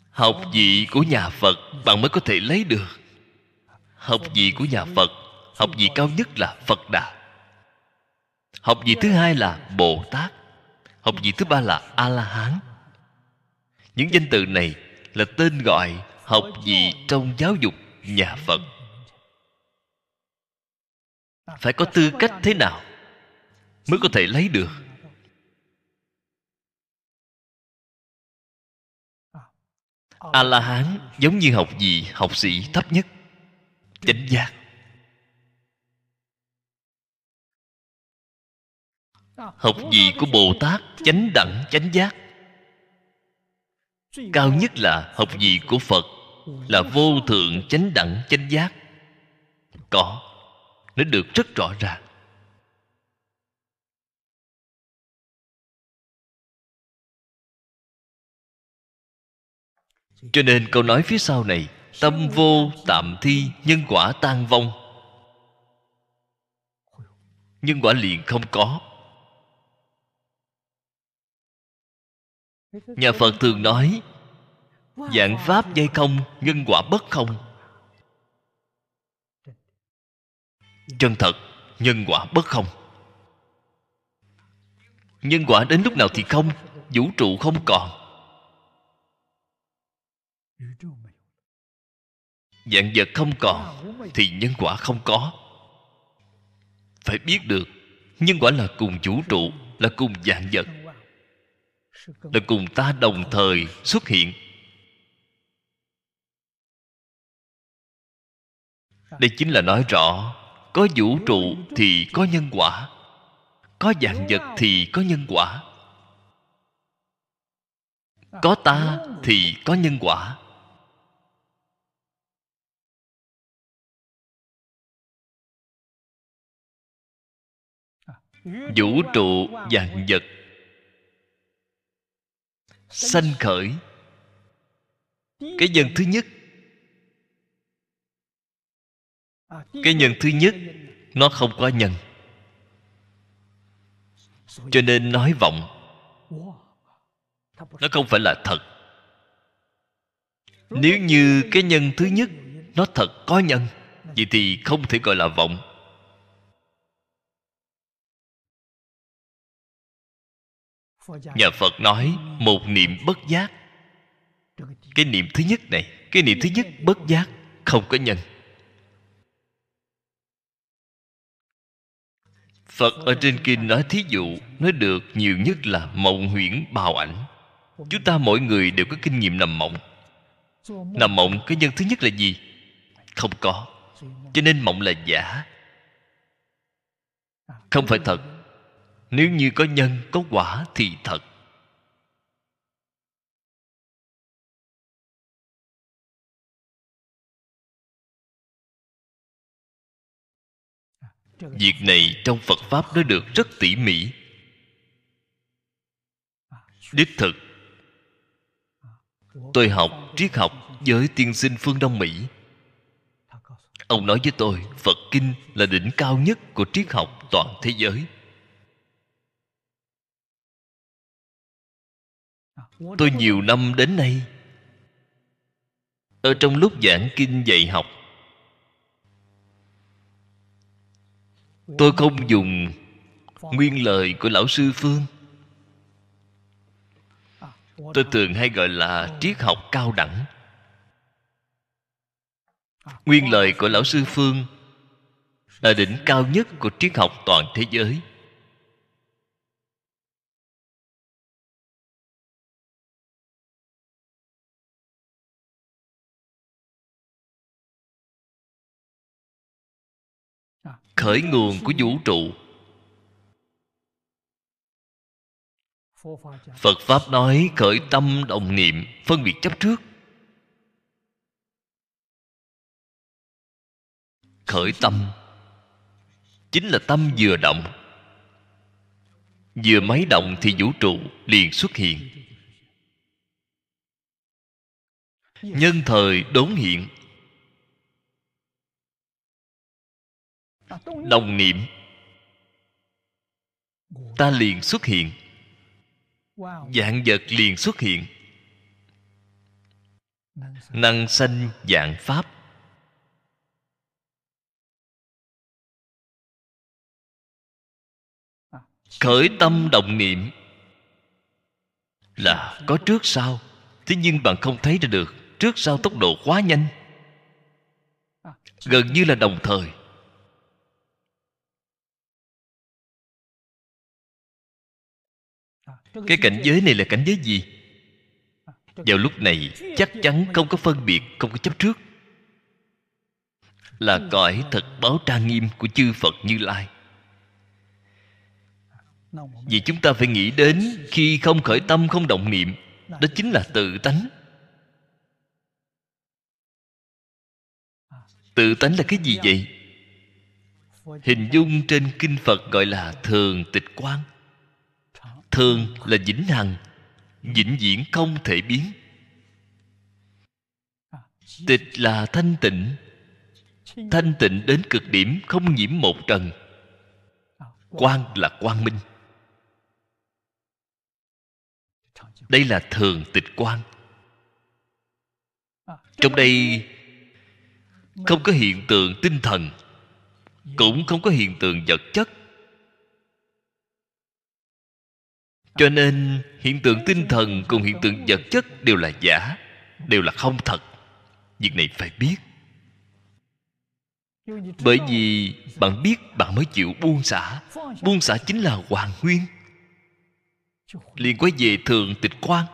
Học vị của nhà phật bạn mới có thể lấy được. Học vị của nhà phật, học vị cao nhất là phật đà. Học vị thứ hai là bồ tát. Học vị thứ ba là a la hán những danh từ này là tên gọi học vị trong giáo dục nhà phật phải có tư cách thế nào mới có thể lấy được? A la hán giống như học gì học sĩ thấp nhất. Chánh giác. Học gì của bồ tát chánh đẳng, chánh giác? Cao nhất là học gì của phật? Là vô thượng chánh đẳng chánh giác. Có, nó được rất rõ ràng cho nên câu nói phía sau này, tâm vô tạm thi, nhân quả tan vong. Nhân quả liền không có. Nhà phật thường nói dạng pháp dây không, nhân quả bất không. Chân thật, nhân quả bất không. Nhân quả đến lúc nào thì không, vũ trụ không còn. Dạng vật không còn, thì nhân quả không có. Phải biết được, nhân quả là cùng vũ trụ, là cùng dạng vật, là cùng ta đồng thời xuất hiện. Đây chính là nói rõ, có vũ trụ thì có nhân quả, có dạng vật thì có nhân quả. Có ta thì có nhân quả. Vũ trụ, dạng vật. Sanh khởi. Cái dân thứ nhất cái nhân thứ nhất, nó không có nhân. Cho nên nói vọng, nó không phải là thật. Nếu như cái nhân thứ nhất, nó thật có nhân, vậy thì không thể gọi là vọng. Nhà phật nói một niệm bất giác. Cái niệm thứ nhất này, cái niệm thứ nhất bất giác không có nhân. Phật ở trên kinh nói thí dụ, nói được nhiều nhất là mộng huyễn bào ảnh. Chúng ta mỗi người đều có kinh nghiệm nằm mộng. Nằm mộng cái nhân thứ nhất là gì? Không có. Cho nên mộng là giả. Không phải thật. Nếu như có nhân, có quả thì thật. Việc này trong phật pháp nói được rất tỉ mỉ. Đích thực, tôi học triết học với tiên sinh phương đông mỹ. Ông nói với tôi, phật kinh là đỉnh cao nhất của triết học toàn thế giới. Tôi nhiều năm đến nay, ở trong lúc giảng kinh dạy học tôi không dùng nguyên lời của lão sư phương. Tôi thường hay gọi là triết học cao đẳng. Nguyên lời của lão sư phương là đỉnh cao nhất của triết học toàn thế giới. Khởi nguồn của vũ trụ. Phật pháp nói khởi tâm đồng niệm, phân biệt chấp trước. Khởi tâm chính là tâm vừa động. Vừa máy động thì vũ trụ liền xuất hiện. Nhân thời đốn hiện đồng niệm. Ta liền xuất hiện. Dạng vật liền xuất hiện. Năng sanh dạng pháp. Khởi tâm động niệm. Là có trước sau. Thế nhưng bạn không thấy ra được trước sau tốc độ quá nhanh. Gần như là đồng thời. Cái cảnh giới này là cảnh giới gì? Vào lúc này, chắc chắn không có phân biệt, không có chấp trước. Là cõi thật báo trang nghiêm của chư phật như lai. Vì chúng ta phải nghĩ đến khi không khởi tâm, không động niệm, đó chính là tự tánh. Tự tánh là cái gì vậy? Hình dung trên kinh phật gọi là thường tịch quan thường là vĩnh hằng, vĩnh viễn không thể biến. Tịch là thanh tịnh thanh tịnh đến cực điểm không nhiễm một trần. Quang là quang minh. Đây là thường tịch quan trong đây không có hiện tượng tinh thần, cũng không có hiện tượng vật chất. Cho nên, hiện tượng tinh thần cùng hiện tượng vật chất đều là giả, đều là không thật. Việc này phải biết. Bởi vì bạn biết, bạn mới chịu buông xả. Buông xả chính là hoàn nguyên. Liền quay về thường tịch quan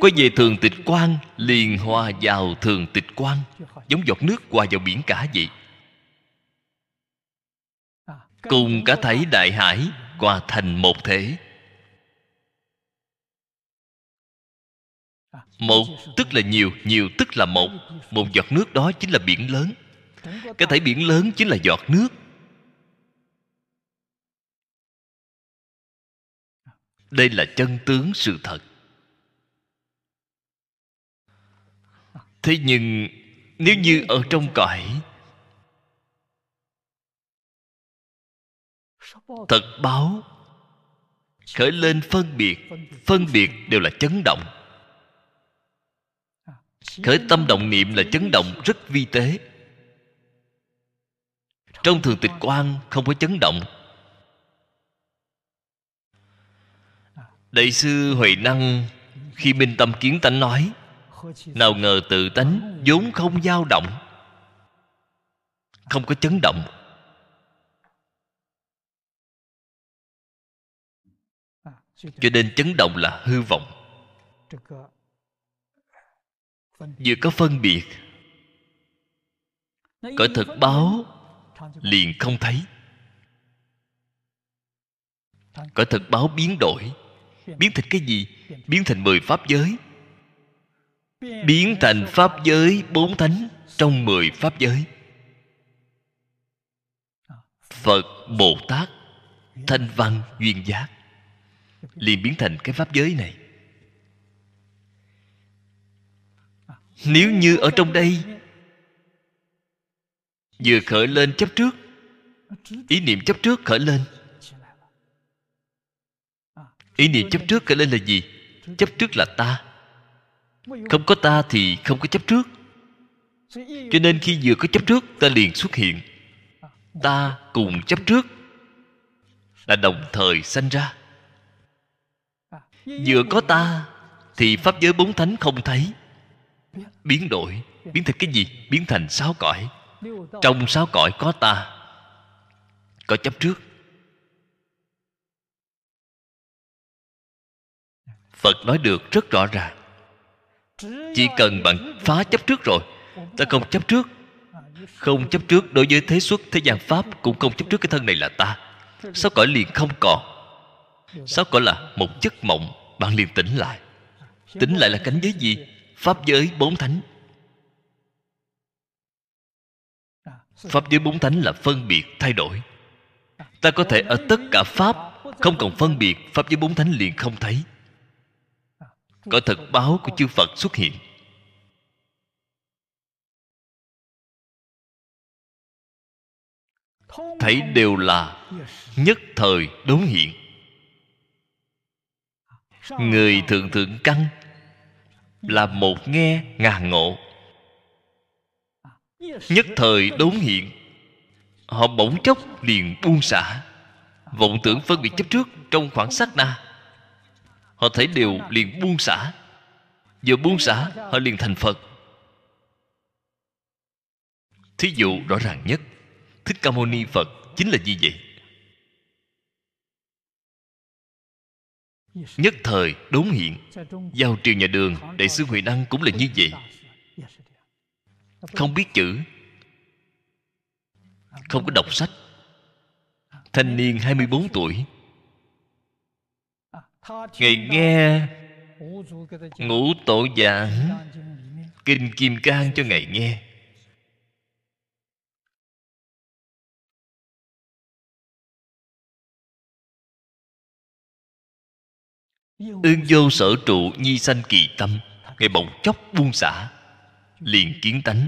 quay về thường tịch quan liền hòa vào thường tịch quan giống giọt nước hòa vào biển cả vậy. Cùng cả thảy đại hải hòa thành một thể. Một, tức là nhiều nhiều tức là một. Một giọt nước đó chính là biển lớn. Cái thể biển lớn chính là giọt nước. Đây là chân tướng sự thật. Thế nhưng, nếu như ở trong cõi thật báo. Khởi lên phân biệt. Phân biệt đều là chấn động. Khởi tâm động niệm là chấn động rất vi tế. Trong thường tịch quan không có chấn động. Đại sư huệ năng khi minh tâm kiến tánh nói, nào ngờ tự tánh vốn không dao động, không có chấn động. Cho nên chấn động là hư vọng. Vừa có phân biệt cõi thực báo, liền không thấy. Cõi thực báo biến đổi. Biến thành cái gì? Biến thành mười pháp giới. Biến thành pháp giới bốn thánh trong mười pháp giới. Phật bồ tát thanh văn duyên giác liền biến thành cái pháp giới này. Nếu như ở trong đây, vừa khởi lên chấp trước, ý niệm chấp trước khởi lên. Ý niệm chấp trước khởi lên là gì? Chấp trước là ta. Không có ta thì không có chấp trước. Cho nên khi vừa có chấp trước, ta liền xuất hiện. Ta cùng chấp trước là đồng thời sanh ra vừa có ta, thì pháp giới bốn thánh không thấy. Biến đổi, biến thành cái gì? Biến thành sáu cõi. Trong sáu cõi có ta, có chấp trước. Phật nói được rất rõ ràng. Chỉ cần bạn phá chấp trước rồi, ta không chấp trước. Không chấp trước đối với thế xuất, thế gian pháp cũng không chấp trước cái thân này là ta. Sáu cõi liền không còn sao gọi là một giấc mộng. Bạn liền tỉnh lại. Tỉnh lại là cảnh giới gì? Pháp giới bốn thánh. Pháp giới bốn thánh là phân biệt thay đổi. Ta có thể ở tất cả pháp, không còn phân biệt, pháp giới bốn thánh liền không thấy. Có thật báo của chư phật xuất hiện. Thấy đều là nhất thời đốn hiện người thượng thượng căn là một nghe ngàn ngộ. Nhất thời đốn hiện, họ bỗng chốc liền buông xả. Vọng tưởng phân biệt chấp trước trong khoảng sát na, họ thấy đều liền buông xả. Vừa buông xả, họ liền thành phật. Thí dụ rõ ràng nhất, thích ca mâu ni phật chính là như vậy? Nhất thời đốn hiện. Giao triều nhà đường đại sư huệ đăng cũng là như vậy. Không biết chữ. Không có đọc sách. Thanh niên 24 tuổi. Ngài nghe Ngũ tổ giảng Kinh Kim Cang cho Ngài nghe Ương vô sở trụ nhi sanh kỳ tâm ngày bỗng chốc buông xả, Liền kiến tánh.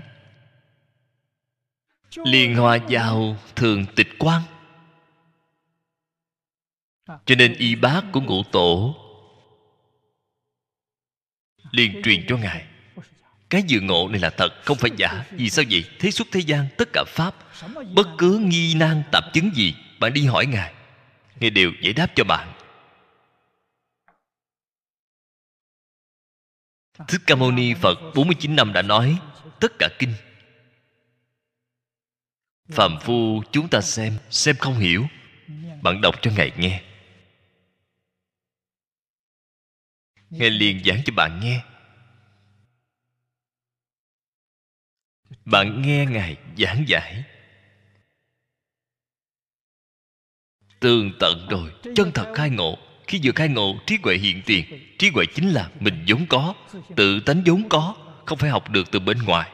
Liền hòa vào thường tịch quan Cho nên y bác của ngũ tổ liền truyền cho ngài, cái dự ngộ này là thật, không phải giả. Vì sao vậy? Thế xuất thế gian, tất cả pháp, bất cứ nghi nan tạp chứng gì, bạn đi hỏi ngài. Ngài đều giải đáp cho bạn. Thích Ca Mâu Ni Phật 49 năm đã nói Tất cả kinh. Phạm phu chúng ta xem Xem không hiểu. Bạn đọc cho Ngài nghe. Ngài liền giảng cho bạn nghe. Bạn nghe Ngài giảng giải. Tường tận rồi Chân thật khai ngộ khi vừa khai ngộ, trí huệ hiện tiền, Trí huệ chính là mình vốn có, Tự tánh vốn có, Không phải học được từ bên ngoài.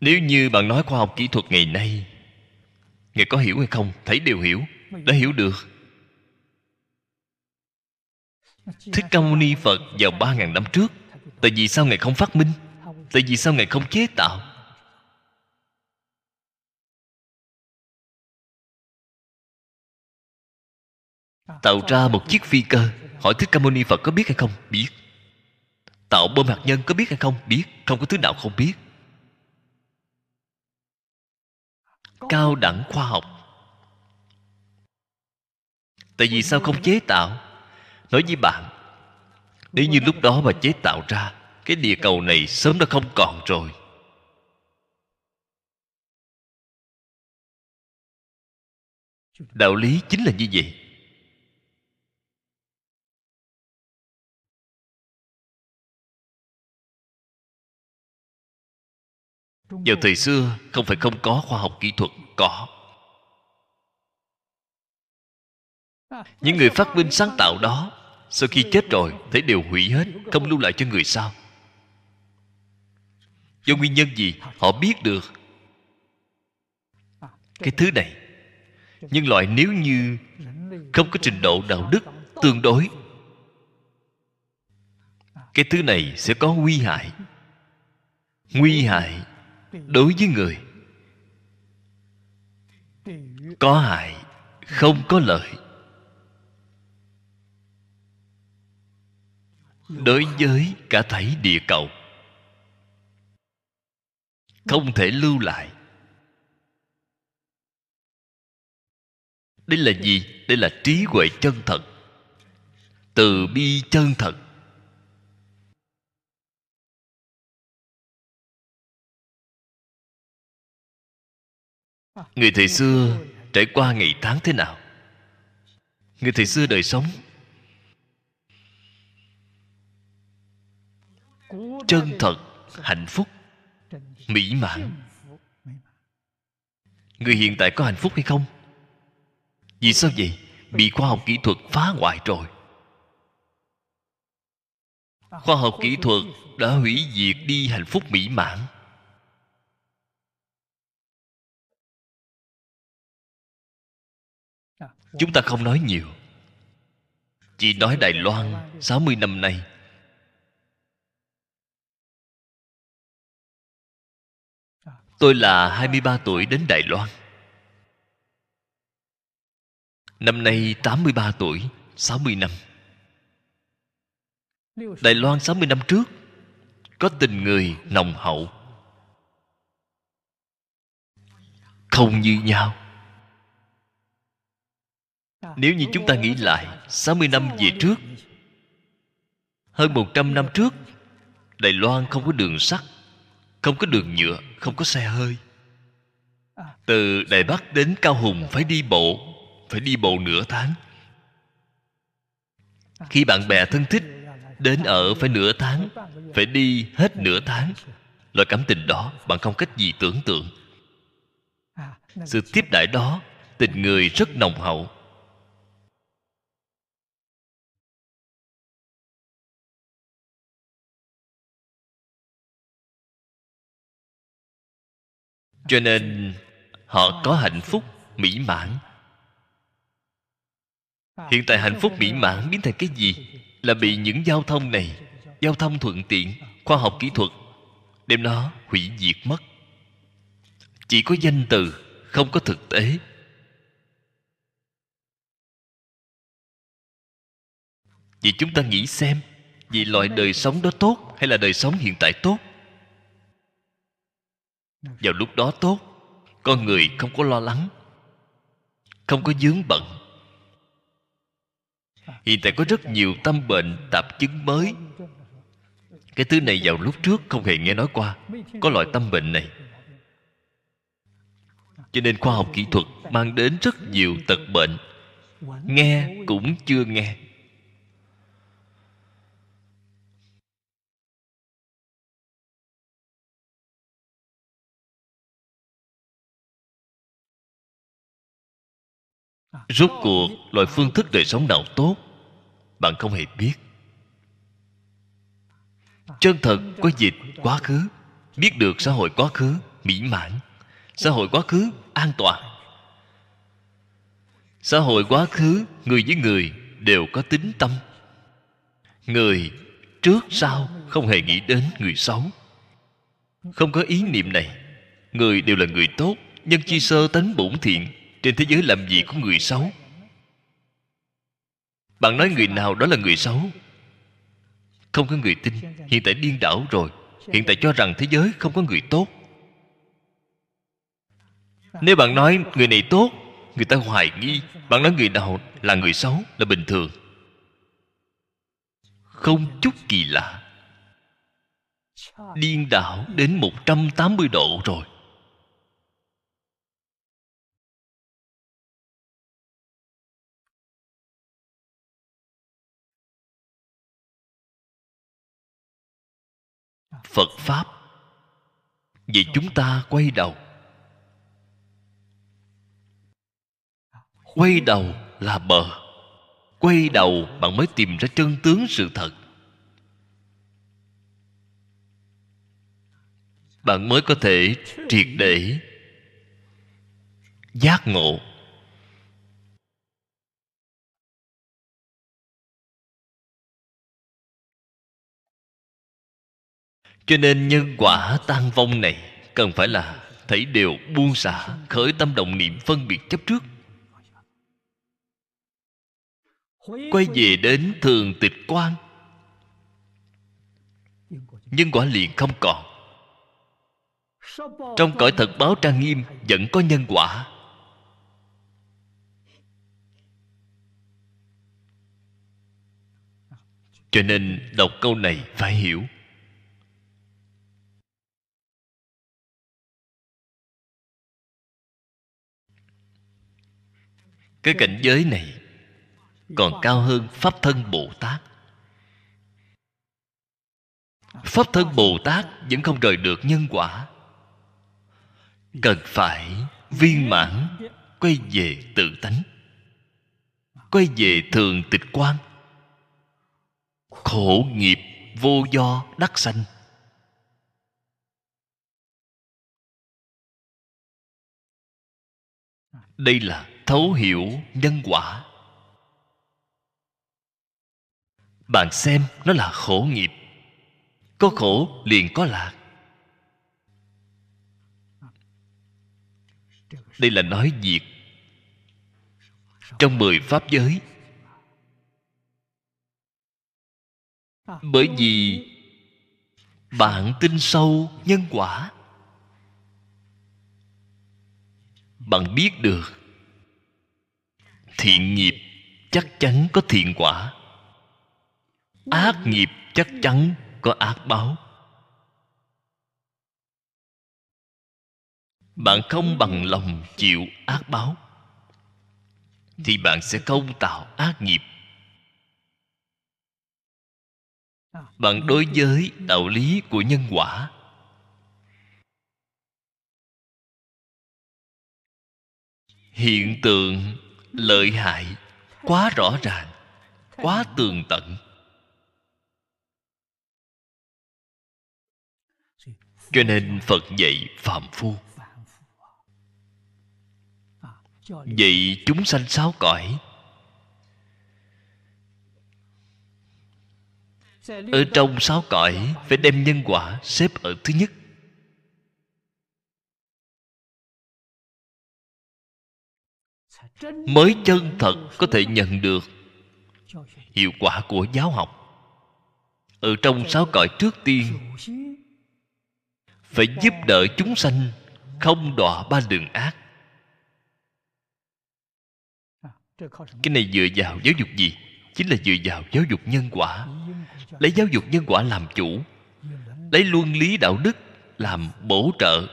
Nếu như bạn nói khoa học kỹ thuật ngày nay, Ngài có hiểu hay không? Thấy đều hiểu, Đã hiểu được. Thích Ca Mâu Ni Phật vào ba ngàn năm trước, Tại vì sao Ngài không phát minh? Tại vì sao Ngài không chế tạo? Tạo ra một chiếc phi cơ. Hỏi Thích Ca Mâu Ni Phật có biết hay không? Biết. Tạo bom hạt nhân có biết hay không? Biết. Không có thứ nào không biết. Cao đẳng khoa học. Tại vì sao không chế tạo? Nói với bạn, Nếu như lúc đó mà chế tạo ra, Cái địa cầu này sớm đã không còn rồi. Đạo lý chính là như vậy. Vào thời xưa không phải không có khoa học kỹ thuật có. Những người phát minh sáng tạo đó sau khi chết rồi thấy đều hủy hết không lưu lại cho người sau. Do nguyên nhân gì? Họ biết được. Cái thứ này. Nhân loại nếu như không có trình độ đạo đức tương đối cái thứ này sẽ có nguy hại. Nguy hại đối với người, có hại, không có lợi. Đối với cả thảy địa cầu, không thể lưu lại. Đây là gì? Đây là trí huệ chân thật. Từ bi chân thật. Người thời xưa trải qua ngày tháng thế nào? Người thời xưa đời sống? Chân thật, hạnh phúc, mỹ mãn. Người hiện tại có hạnh phúc hay không? Vì sao vậy? Bị khoa học kỹ thuật phá hoại rồi. Khoa học kỹ thuật đã hủy diệt đi hạnh phúc mỹ mãn. Chúng ta không nói nhiều. Chỉ nói Đài Loan 60 năm nay. Tôi là 23 tuổi đến Đài Loan. Năm nay 83 tuổi 60 năm. Đài Loan 60 năm trước, Có tình người nồng hậu. Không như nhau nếu như chúng ta nghĩ lại 60 năm về trước Hơn 100 năm trước Đài Loan không có đường sắt Không có đường nhựa Không có xe hơi. Từ Đài Bắc đến Cao Hùng phải đi bộ Phải đi bộ nửa tháng. Khi bạn bè thân thích Đến ở phải nửa tháng Phải đi hết nửa tháng. Loại cảm tình đó bạn không cách gì tưởng tượng. Sự tiếp đãi đó Tình người rất nồng hậu cho nên, họ có hạnh phúc mỹ mãn. Hiện tại hạnh phúc mỹ mãn biến thành cái gì? Là bị những giao thông này, giao thông thuận tiện, khoa học kỹ thuật, đem nó hủy diệt mất. Chỉ có danh từ, không có thực tế. Vì chúng ta nghĩ xem, vì loại đời sống đó tốt hay là đời sống hiện tại tốt? Vào lúc đó tốt, con người không có lo lắng, không có dướng bận. Hiện tại có rất nhiều tâm bệnh, tạp chứng mới. Cái thứ này vào lúc trước không hề nghe nói qua, có loại tâm bệnh này. Cho nên khoa học kỹ thuật mang đến rất nhiều tật bệnh. Nghe cũng chưa nghe. Rốt cuộc, loại phương thức đời sống nào tốt, bạn không hề biết. Chân thật có dịch quá khứ, biết được xã hội quá khứ, mỹ mãn. Xã hội quá khứ, an toàn. Xã hội quá khứ, người với người đều có tính tâm. Người trước sau không hề nghĩ đến người xấu. Không có ý niệm này, người đều là người tốt nhân chi sơ tánh bổn thiện trên thế giới làm gì có người xấu? Bạn nói người nào đó là người xấu? Không có người tin. Hiện tại điên đảo rồi. Hiện tại cho rằng thế giới không có người tốt. Nếu bạn nói người này tốt, người ta hoài nghi. Bạn nói người nào là người xấu là bình thường. Không chút kỳ lạ. Điên đảo đến 180 độ rồi. Phật pháp. Vì chúng ta quay đầu. Quay đầu là bờ. Quay đầu bạn mới tìm ra chân tướng sự thật. Bạn mới có thể triệt để giác ngộ. Cho nên nhân quả tan vong này cần phải là thấy đều buông xả khởi tâm động niệm phân biệt chấp trước. Quay về đến thường tịch quan. Nhân quả liền không còn. Trong cõi thật báo trang nghiêm vẫn có nhân quả. Cho nên đọc câu này phải hiểu. Cái cảnh giới này còn cao hơn pháp thân bồ tát. Pháp thân bồ tát vẫn không rời được nhân quả. Cần phải viên mãn, quay về tự tánh, quay về thường tịch quan. Khổ nghiệp vô do đắc sanh. Đây là thấu hiểu nhân quả. Bạn xem, nó là khổ nghiệp. Có khổ, liền có lạc. Đây là nói việc trong mười pháp giới, bởi vì bạn tin sâu nhân quả. Bạn biết được thiện nghiệp chắc chắn có thiện quả. Ác nghiệp chắc chắn có ác báo. Bạn không bằng lòng chịu ác báo thì bạn sẽ không tạo ác nghiệp. Bạn đối với đạo lý của nhân quả. Hiện tượng lợi hại, quá rõ ràng, quá tường tận. Cho nên phật dạy phạm phu. Dạy chúng sanh sáu cõi. Ở trong sáu cõi phải đem nhân quả xếp ở thứ nhất. Mới chân thật có thể nhận được hiệu quả của giáo học. Ở trong sáu cõi trước tiên, phải giúp đỡ chúng sanh không đọa ba đường ác. Cái này dựa vào giáo dục gì? Chính là dựa vào giáo dục nhân quả. Lấy giáo dục nhân quả làm chủ, lấy luân lý đạo đức làm bổ trợ.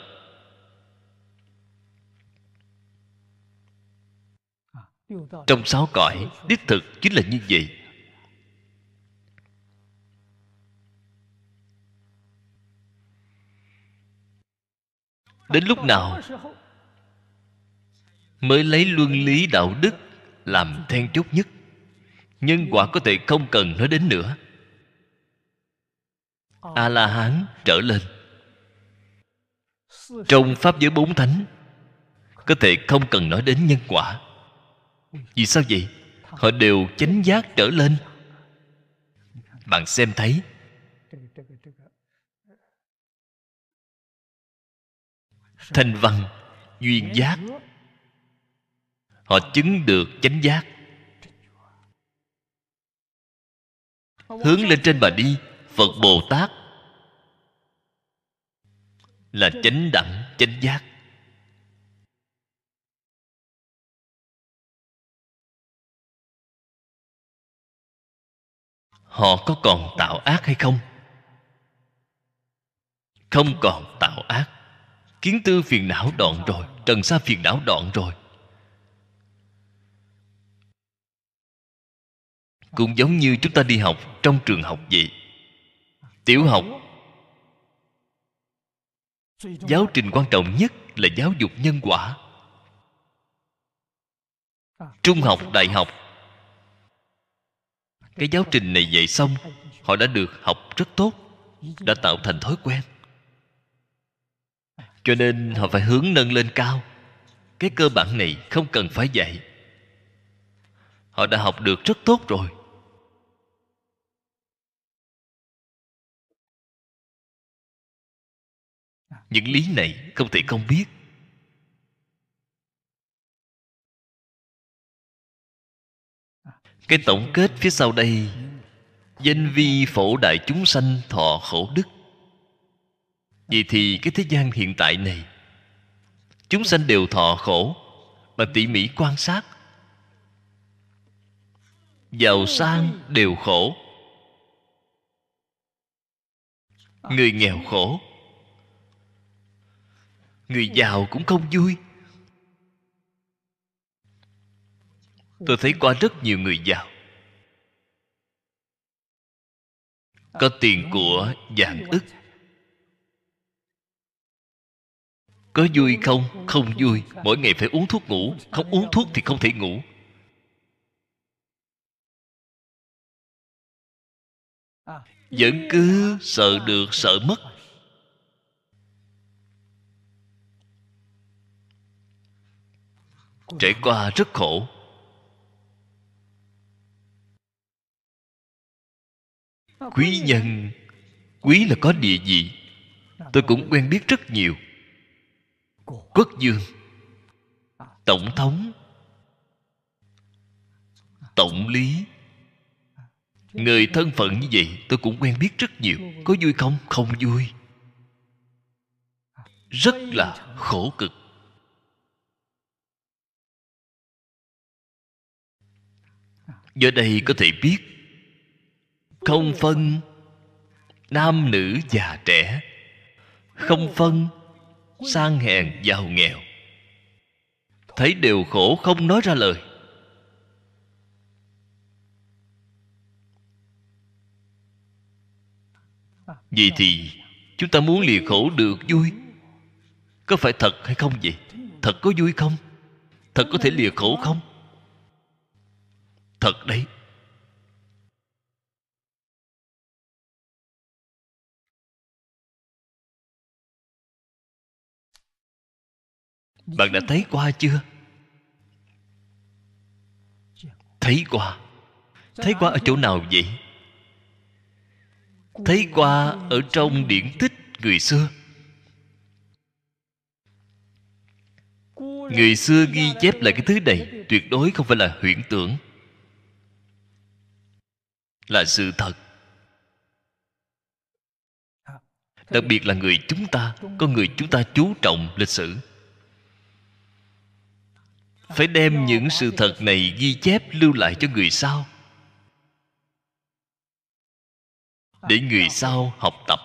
Trong sáu cõi, đích thực chính là như vậy. Đến lúc nào mới lấy luân lý đạo đức làm then chốt nhất? Nhân quả có thể không cần nói đến nữa. A la hán trở lên. Trong pháp giới bốn thánh, có thể không cần nói đến nhân quả vì sao vậy? Họ đều chánh giác trở lên. Bạn xem thấy. Thanh văn, duyên giác. Họ chứng được chánh giác. Hướng lên trên mà đi, phật bồ tát. Là chánh đẳng, chánh giác. Họ có còn tạo ác hay không? Không còn tạo ác. Kiến tư phiền não đoạn rồi, trần sa phiền não đoạn rồi. Cũng giống như chúng ta đi học trong trường học vậy. Tiểu học, giáo trình quan trọng nhất là giáo dục nhân quả. Trung học, đại học cái giáo trình này dạy xong, họ đã được học rất tốt, đã tạo thành thói quen. Cho nên họ phải hướng nâng lên cao. Cái cơ bản này không cần phải dạy. Họ đã học được rất tốt rồi. Những lý này không thể không biết. Cái tổng kết phía sau đây, danh vi phổ đại chúng sanh thọ khổ đức. Vậy thì cái thế gian hiện tại này, chúng sanh đều thọ khổ mà tỉ mỉ quan sát. Giàu sang đều khổ. Người nghèo khổ. Người giàu cũng không vui. Tôi thấy qua rất nhiều người giàu. Có tiền của vạn ức. Có vui không? Không vui. Mỗi ngày phải uống thuốc ngủ. Không uống thuốc thì không thể ngủ. Vẫn cứ sợ được, sợ mất. Trải qua rất khổ. Quý nhân, quý là có địa vị. Tôi cũng quen biết rất nhiều. Quốc dương, tổng thống, tổng lý. Người thân phận như vậy tôi cũng quen biết rất nhiều. Có vui không? Không vui. Rất là khổ cực. Giờ đây có thể biết không phân nam nữ già trẻ, không phân sang hèn giàu nghèo. Thấy đều khổ không nói ra lời. Vì thì chúng ta muốn lìa khổ được vui. Có phải thật hay không vậy? Thật có vui không? Thật có thể lìa khổ không? Thật đấy. Bạn đã thấy qua chưa? Thấy qua. Thấy qua ở chỗ nào vậy? Thấy qua ở trong điển tích người xưa. Người xưa ghi chép lại cái thứ này, tuyệt đối không phải là huyễn tưởng. Là sự thật. Đặc biệt là người chúng ta con người chúng ta chú trọng lịch sử phải đem những sự thật này ghi chép lưu lại cho người sau. Để người sau học tập.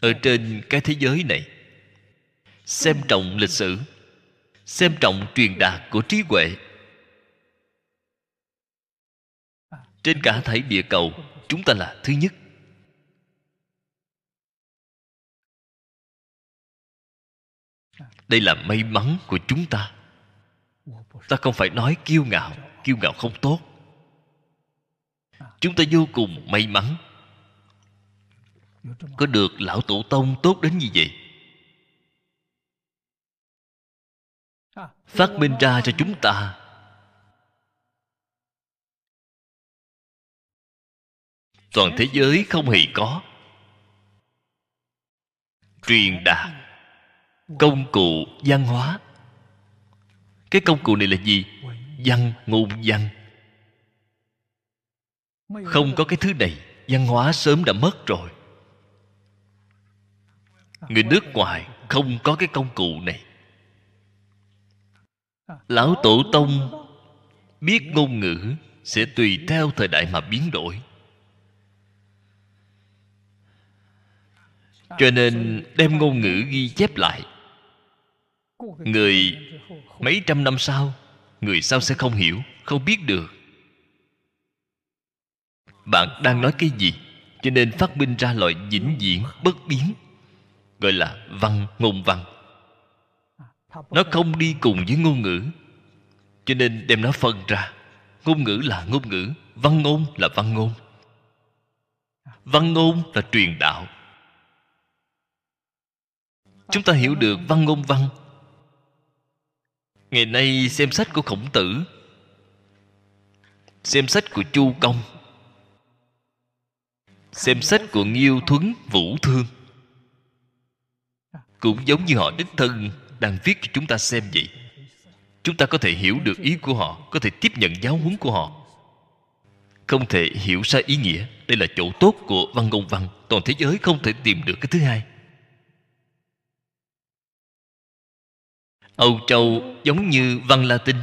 Ở trên cái thế giới này, xem trọng lịch sử, xem trọng truyền đạt của trí huệ. Trên cả thảy địa cầu, chúng ta là thứ nhất. Đây là may mắn của chúng ta. Ta không phải nói kiêu ngạo kiêu ngạo không tốt. Chúng ta vô cùng may mắn. Có được lão tổ tông tốt đến như vậy? Phát minh ra cho chúng ta. Toàn thế giới không hề có. Truyền đạt công cụ văn hóa. Cái công cụ này là gì? Văn ngôn văn. Không có cái thứ này, văn hóa sớm đã mất rồi. Người nước ngoài không có cái công cụ này. Lão tổ tông biết ngôn ngữ sẽ tùy theo thời đại mà biến đổi. Cho nên đem ngôn ngữ ghi chép lại người mấy trăm năm sau, người sau sẽ không hiểu, không biết được. Bạn đang nói cái gì? Cho nên phát minh ra loại vĩnh viễn bất biến, gọi là văn ngôn văn. Nó không đi cùng với ngôn ngữ. Cho nên đem nó phân ra. Ngôn ngữ là ngôn ngữ, văn ngôn là văn ngôn. Văn ngôn là truyền đạo. Chúng ta hiểu được văn ngôn văn ngày nay xem sách của khổng tử, xem sách của chu công, xem sách của nghiêu thuấn vũ thương. Cũng giống như họ đích thân đang viết cho chúng ta xem vậy. Chúng ta có thể hiểu được ý của họ, có thể tiếp nhận giáo huấn của họ. Không thể hiểu sai ý nghĩa. Đây là chỗ tốt của văn ngôn văn. Toàn thế giới không thể tìm được cái thứ hai. Âu châu giống như văn latin.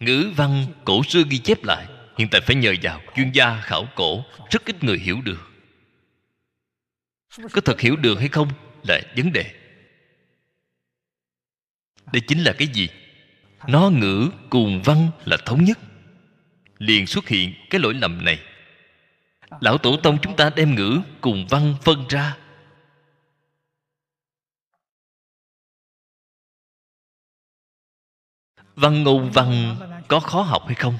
Ngữ văn cổ xưa ghi chép lại, hiện tại phải nhờ vào chuyên gia khảo cổ, rất ít người hiểu được. Có thật hiểu được hay không là vấn đề. Đây chính là cái gì? Nó ngữ cùng văn là thống nhất. Liền xuất hiện cái lỗi lầm này. Lão tổ tông chúng ta đem ngữ cùng văn phân ra. Văn ngôn văn, có khó học hay không?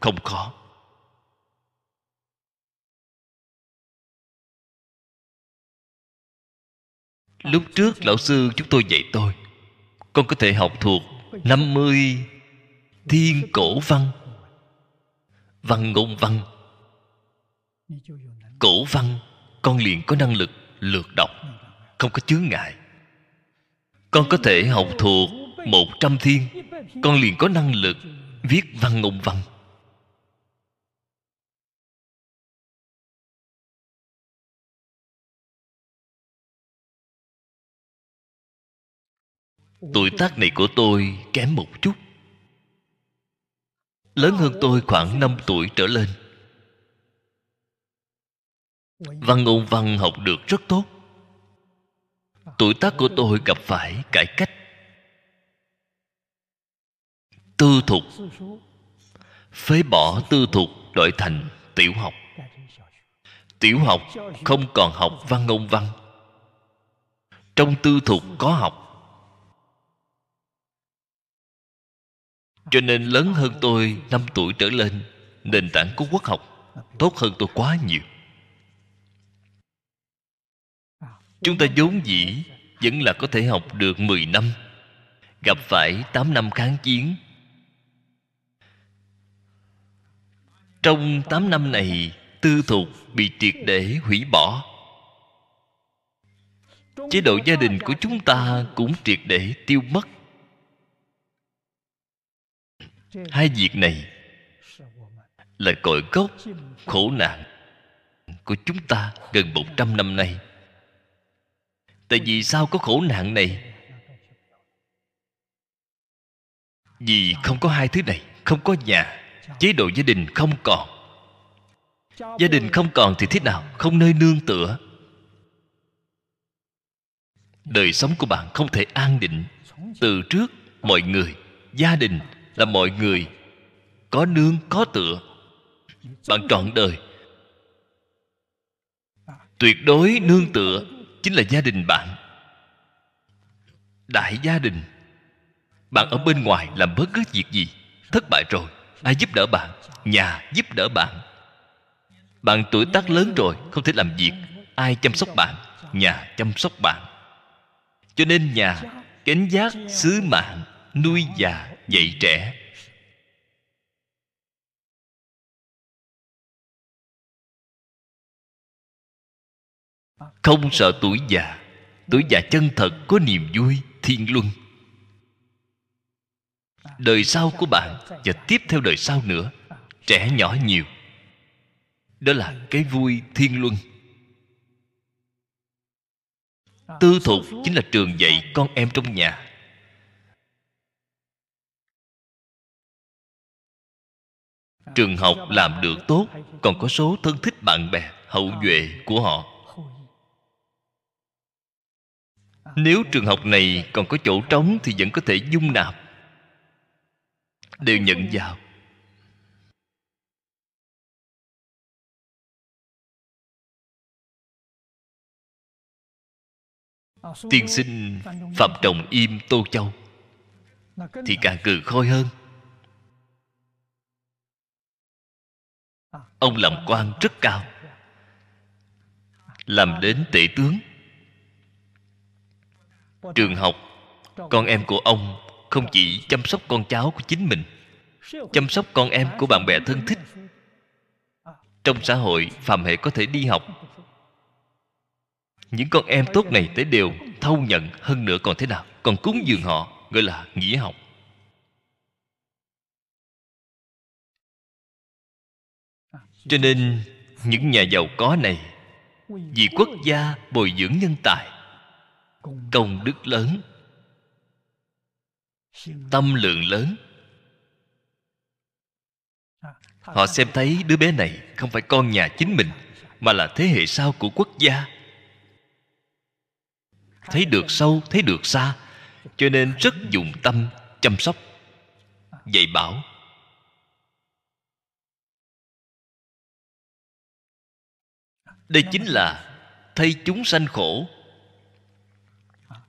Không khó. Lúc trước lão sư chúng tôi dạy tôi, con có thể học thuộc 50 thiên cổ văn. Văn ngôn văn. Cổ văn, con liền có năng lực lượt đọc, không có chướng ngại. Con có thể học thuộc một trăm thiên con liền có năng lực viết văn ngôn văn. Tuổi tác này của tôi kém một chút. Lớn hơn tôi khoảng 5 tuổi trở lên. Văn ngôn văn học được rất tốt. Tuổi tác của tôi gặp phải cải cách tư thục phế bỏ tư thục đổi thành tiểu học. Tiểu học không còn học văn ngôn văn. Trong tư thục có học. Cho nên lớn hơn tôi 5 tuổi trở lên, nền tảng của quốc học tốt hơn tôi quá nhiều. Chúng ta vốn dĩ vẫn là có thể học được 10 năm, gặp phải 8 năm kháng chiến trong 8 năm này, tư thục bị triệt để hủy bỏ. Chế độ gia đình của chúng ta cũng triệt để tiêu mất. Hai việc này là cội gốc khổ nạn của chúng ta gần 100 năm nay. Tại vì sao có khổ nạn này? Vì không có hai thứ này, không có nhà chế độ gia đình không còn. Gia đình không còn thì thế nào? Không nơi nương tựa. Đời sống của bạn không thể an định. Từ trước, mọi người, gia đình là mọi người có nương, có tựa. Bạn trọn đời. Tuyệt đối nương tựa chính là gia đình bạn. Đại gia đình. Bạn ở bên ngoài làm bất cứ việc gì, thất bại rồi ai giúp đỡ bạn? Nhà giúp đỡ bạn. Bạn tuổi tác lớn rồi, không thể làm việc. Ai chăm sóc bạn? Nhà chăm sóc bạn. Cho nên nhà gánh giác sứ mạng, nuôi già, dạy trẻ. Không sợ tuổi già. Tuổi già chân thật có niềm vui, thiên luân đời sau của bạn và tiếp theo đời sau nữa, trẻ nhỏ nhiều. Đó là cái vui thiên luân. Tư thục chính là trường dạy con em trong nhà. Trường học làm được tốt, còn có số thân thích bạn bè, hậu duệ của họ. Nếu trường học này còn có chỗ trống thì vẫn có thể dung nạp đều nhận vào. Tiên sinh phạm trọng im tô châu, thì càng cười khôi hơn. Ông làm quan rất cao, làm đến tể tướng. Trường học con em của ông không chỉ chăm sóc con cháu của chính mình, chăm sóc con em của bạn bè thân thích. Trong xã hội phạm hệ có thể đi học. Những con em tốt này tới đều thâu nhận hơn nữa còn thế nào, còn cúng dường họ, gọi là nghĩa học. Cho nên, những nhà giàu có này, vì quốc gia bồi dưỡng nhân tài, công đức lớn tâm lượng lớn. Họ xem thấy đứa bé này không phải con nhà chính mình, mà là thế hệ sau của quốc gia. Thấy được sâu, thấy được xa, cho nên rất dùng tâm chăm sóc. Dạy bảo. Đây chính là thay chúng sanh khổ.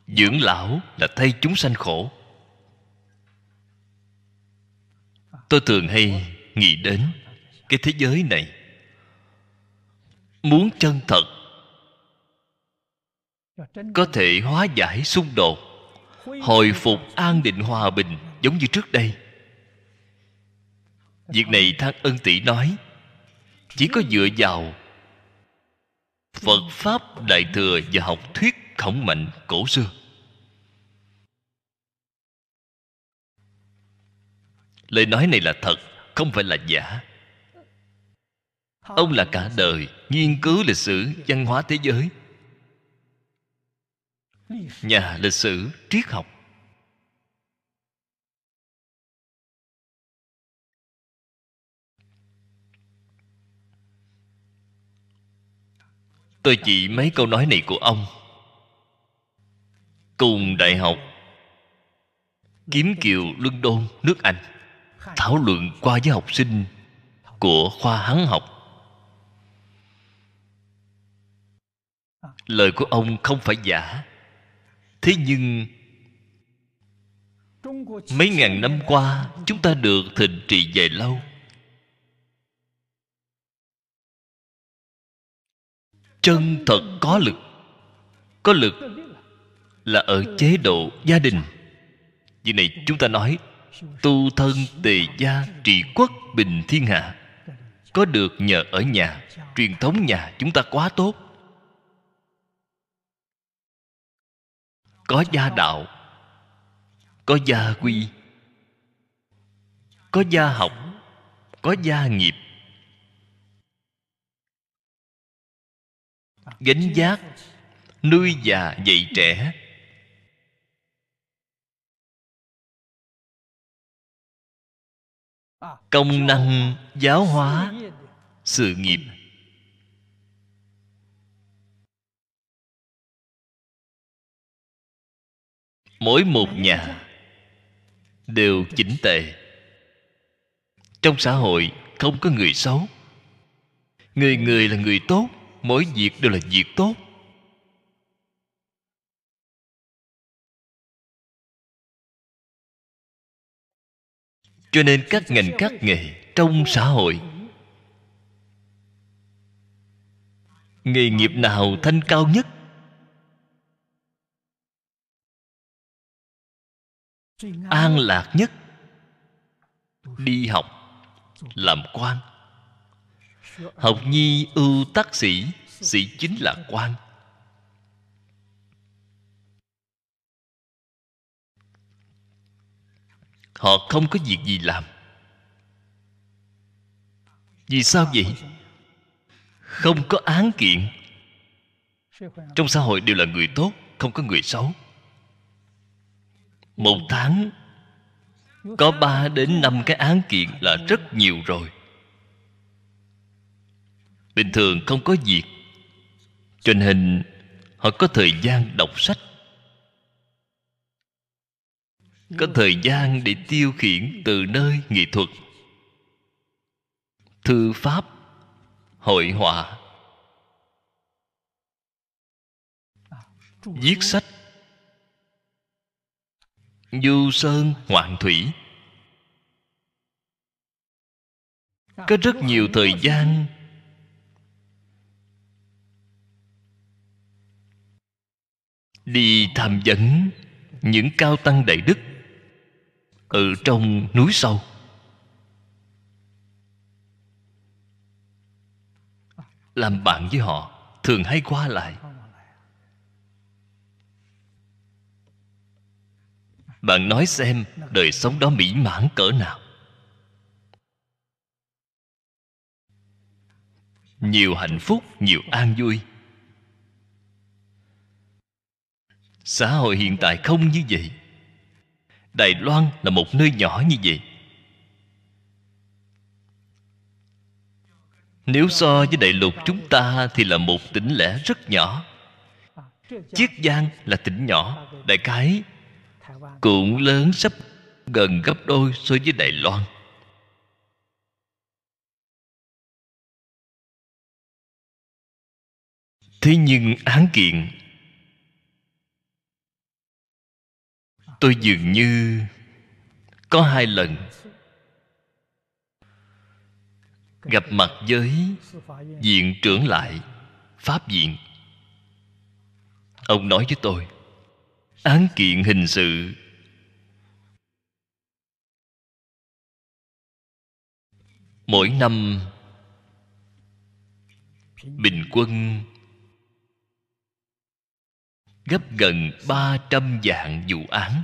Dưỡng lão là thay chúng sanh khổ. Tôi thường hay nghĩ đến cái thế giới này. Muốn chân thật, có thể hóa giải xung đột, hồi phục an định hòa bình giống như trước đây. Việc này thác ân tỷ nói, chỉ có dựa vào phật pháp đại thừa và học thuyết khổng mạnh cổ xưa. Lời nói này là thật, không phải là giả. Ông là cả đời nghiên cứu lịch sử, văn hóa thế giới. Nhà lịch sử, triết học. Tôi chỉ mấy câu nói này của ông. Cùng đại học, kiếm kiều, luân đôn, nước anh thảo luận qua với học sinh của khoa hắn học. Lời của ông không phải giả. Thế nhưng, mấy ngàn năm qua, chúng ta được thịnh trị dài lâu. Chân thật có lực. Có lực là ở chế độ gia đình. Vì này chúng ta nói tu thân tề gia trị quốc bình thiên hạ, có được nhờ ở nhà, truyền thống nhà chúng ta quá tốt. Có gia đạo, có gia quy, có gia học, có gia nghiệp. Gánh giác nuôi già dạy trẻ công năng giáo hóa sự nghiệp. Mỗi một nhà đều chỉnh tề. Trong xã hội không có người xấu. Người người là người tốt, mỗi việc đều là việc tốt. Cho nên các ngành các nghề trong xã hội, nghề nghiệp nào thanh cao nhất? An lạc nhất? Đi học, làm quan. Học nhi ưu tác sĩ sĩ chính là quan. Họ không có việc gì làm. Vì sao vậy? Không có án kiện. Trong xã hội đều là người tốt, không có người xấu. Một tháng, có ba đến năm cái án kiện là rất nhiều rồi. Bình thường không có việc, cho nên họ có thời gian đọc sách có thời gian để tiêu khiển từ nơi nghệ thuật. Thư pháp hội họa. Viết sách. Du sơn hoạn thủy. Có rất nhiều thời gian. Đi tham vấn những cao tăng đại đức ở trong núi sâu. Làm bạn với họ, thường hay qua lại. Bạn nói xem đời sống đó mỹ mãn cỡ nào. Nhiều hạnh phúc, nhiều an vui. Xã hội hiện tại không như vậy đài loan là một nơi nhỏ như vậy. Nếu so với đại lục chúng ta thì là một tỉnh lẻ rất nhỏ. Chiết giang là tỉnh nhỏ, đại Cái cũng lớn sắp gần gấp đôi so với đài loan. Thế nhưng án kiện tôi dường như có hai lần gặp mặt với viện trưởng lại, pháp viện. Ông nói với tôi, án kiện hình sự mỗi năm bình quân gấp gần ba trăm vụ án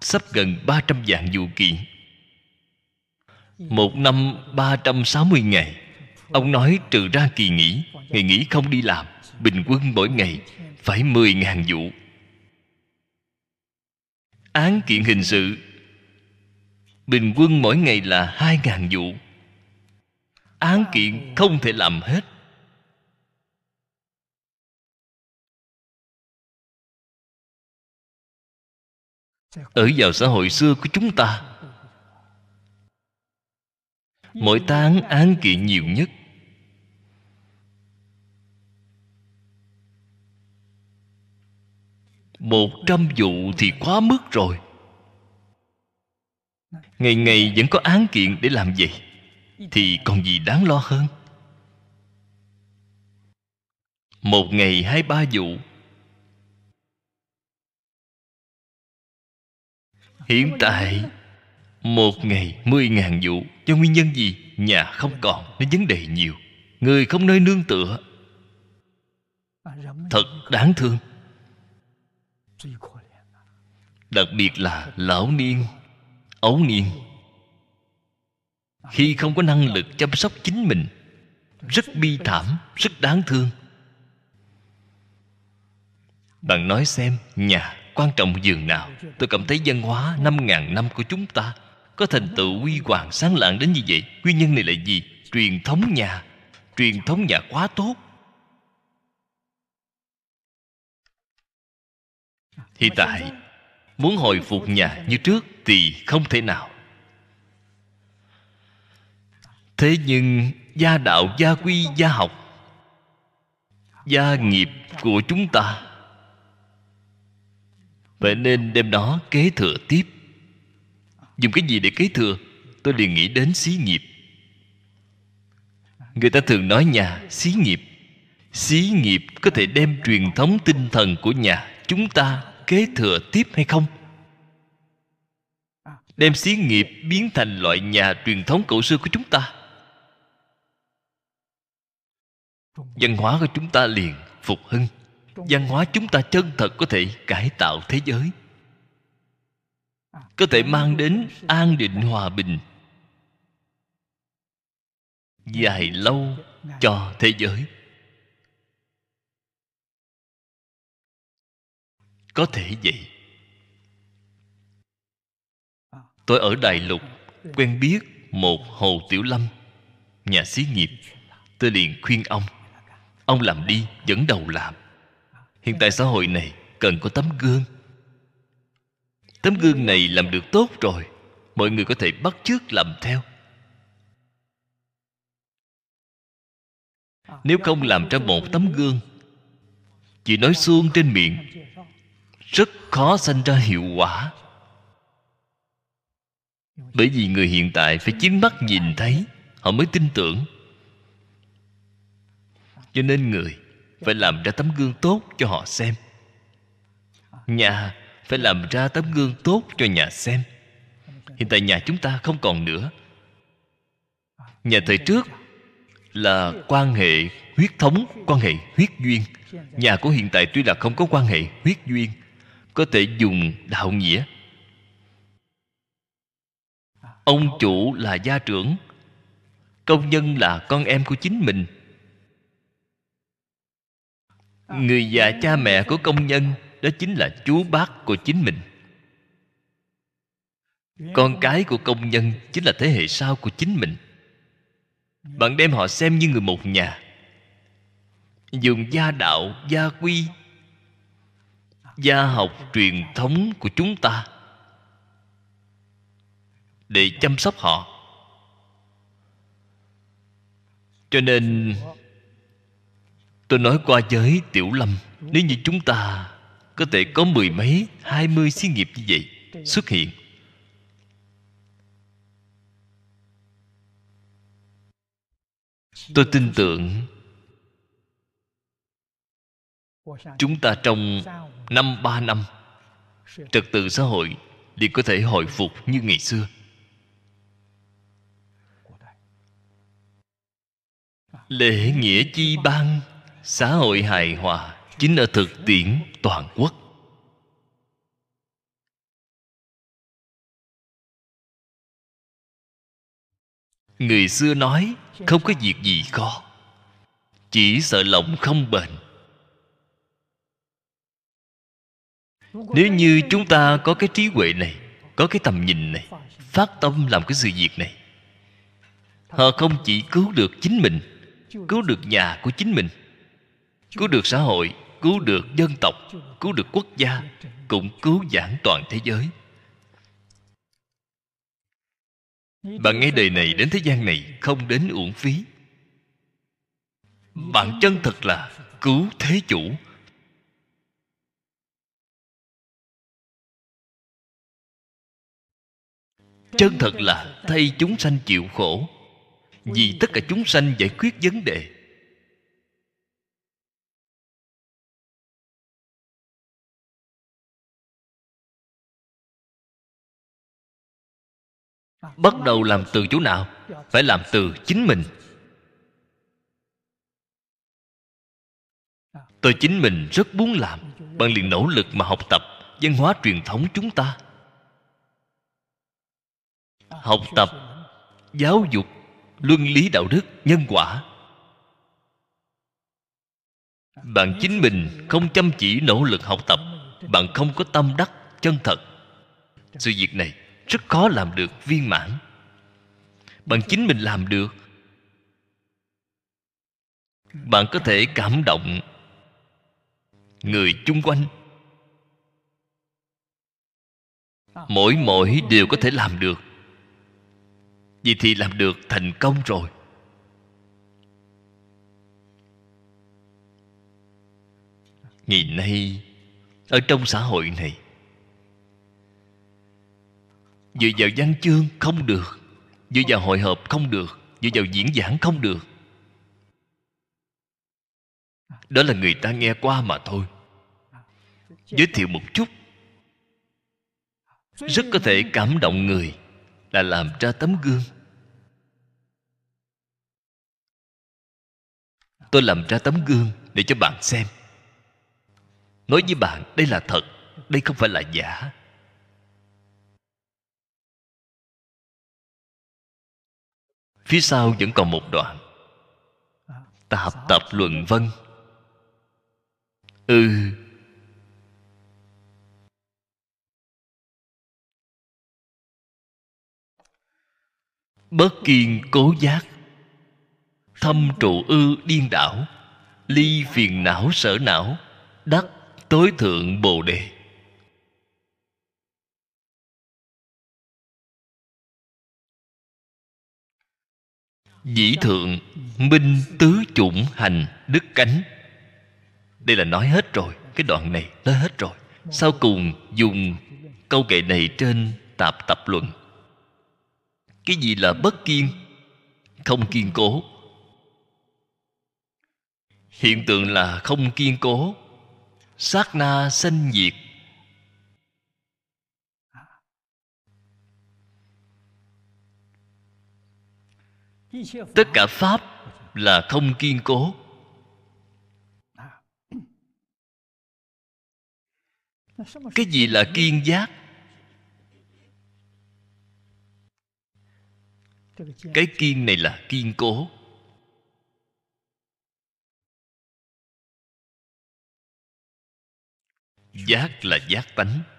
sắp gần ba trăm vụ kiện một năm ba trăm sáu mươi ngày, ông nói trừ ra kỳ nghỉ, ngày nghỉ không đi làm, bình quân mỗi ngày phải mười ngàn vụ án kiện hình sự, bình quân mỗi ngày là hai ngàn vụ án kiện không thể làm hết. Ở vào xã hội xưa của chúng ta, mỗi tháng án kiện nhiều nhất. Một trăm vụ thì quá mức rồi. Ngày ngày vẫn có án kiện để làm gì thì còn gì đáng lo hơn? Một ngày hai ba vụ hiện tại một ngày mười ngàn vụ do nguyên nhân gì? Nhà không còn nên vấn đề nhiều. Người không nơi nương tựa. Thật đáng thương. Đặc biệt là lão niên ấu niên. Khi không có năng lực chăm sóc chính mình rất bi thảm rất đáng thương. Bạn nói xem nhà quan trọng dường nào. Tôi cảm thấy văn hóa năm ngàn năm của chúng ta có thành tựu huy hoàng sáng lạng đến như vậy. Nguyên nhân này là gì? Truyền thống nhà, truyền thống nhà quá tốt. Hiện tại, muốn hồi phục nhà như trước thì không thể nào. Thế nhưng, gia đạo, gia quy, gia học, gia nghiệp của chúng ta vậy nên đem nó kế thừa tiếp. Dùng cái gì để kế thừa? Tôi liền nghĩ đến xí nghiệp. Người ta thường nói nhà, xí nghiệp. Xí nghiệp có thể đem truyền thống tinh thần của nhà chúng ta kế thừa tiếp hay không? Đem xí nghiệp biến thành loại nhà truyền thống cổ xưa của chúng ta. Văn hóa của chúng ta liền phục hưng văn hóa chúng ta chân thật có thể cải tạo thế giới. Có thể mang đến an định hòa bình. Dài lâu cho thế giới. Có thể vậy. Tôi ở đại lục, quen biết một hồ tiểu lâm, nhà xí nghiệp. Tôi liền khuyên ông. Ông làm đi, dẫn đầu làm hiện tại xã hội này cần có tấm gương. Tấm gương này làm được tốt rồi, mọi người có thể bắt chước làm theo. Nếu không làm ra một tấm gương, chỉ nói suông trên miệng, rất khó sanh ra hiệu quả. Bởi vì người hiện tại phải chính mắt nhìn thấy, họ mới tin tưởng. Cho nên người phải làm ra tấm gương tốt cho họ xem. Nhà phải làm ra tấm gương tốt cho nhà xem. Hiện tại nhà chúng ta không còn nữa. Nhà thời trước là quan hệ huyết thống, quan hệ huyết duyên. Nhà của hiện tại tuy là không có quan hệ huyết duyên, có thể dùng đạo nghĩa. Ông chủ là gia trưởng, công nhân là con em của chính mình người già cha mẹ của công nhân đó chính là chú bác của chính mình. Con cái của công nhân chính là thế hệ sau của chính mình. Bạn đem họ xem như người một nhà. Dùng gia đạo, gia quy, gia học truyền thống của chúng ta để chăm sóc họ. Cho nên tôi nói qua với tiểu lâm, nếu như chúng ta có thể có mười mấy, hai mươi xí nghiệp như vậy xuất hiện. Tôi tin tưởng chúng ta trong năm, ba năm, trật tự xã hội liền có thể hồi phục như ngày xưa. Lễ nghĩa chi ban xã hội hài hòa chính ở thực tiễn toàn quốc. Người xưa nói, không có việc gì khó, chỉ sợ lòng không bền. Nếu như chúng ta có cái trí huệ này, có cái tầm nhìn này, phát tâm làm cái sự việc này, họ không chỉ cứu được chính mình, cứu được nhà của chính mình cứu được xã hội, cứu được dân tộc, cứu được quốc gia, cũng cứu giảng toàn thế giới. Bạn nghe đời này đến thế gian này không đến uổng phí. Bạn chân thật là cứu thế chủ. Chân thật là thay chúng sanh chịu khổ. Vì tất cả chúng sanh giải quyết vấn đề. Bắt đầu làm từ chỗ nào? Phải làm từ chính mình. Tôi chính mình rất muốn làm. Bạn liền nỗ lực mà học tập văn hóa truyền thống chúng ta. Học tập, giáo dục, luân lý đạo đức, nhân quả. Bạn chính mình không chăm chỉ nỗ lực học tập. Bạn không có tâm đắc, chân thật. Sự việc này rất khó làm được, viên mãn. Bạn chính mình làm được, bạn có thể cảm động người chung quanh. Mỗi mỗi đều có thể làm được. Vì thì làm được thành công rồi. Ngày nay, ở trong xã hội này dựa vào văn chương không được. Dựa vào hội họp không được. Dựa vào diễn giảng không được. Đó là người ta nghe qua mà thôi. Giới thiệu một chút. Rất có thể cảm động người là làm ra tấm gương. Tôi làm ra tấm gương để cho bạn xem. Nói với bạn, đây là thật, đây không phải là giả. Phía sau vẫn còn một đoạn. Tạp tập luận vân ừ. Bất kiên cố giác, thâm trụ ư điên đảo, ly phiền não sở não, đắc tối thượng bồ đề. Dĩ thượng, minh tứ chủng hành, đức cánh. Đây là nói hết rồi, cái đoạn này nói hết rồi. Sau cùng dùng câu kệ này trên tạp tập luận. Cái gì là bất kiên? Không kiên cố. Hiện tượng là không kiên cố. Sát na sanh diệt tất cả pháp là không kiên cố. Cái gì là kiên giác? Cái kiên này là kiên cố. Giác là giác tánh.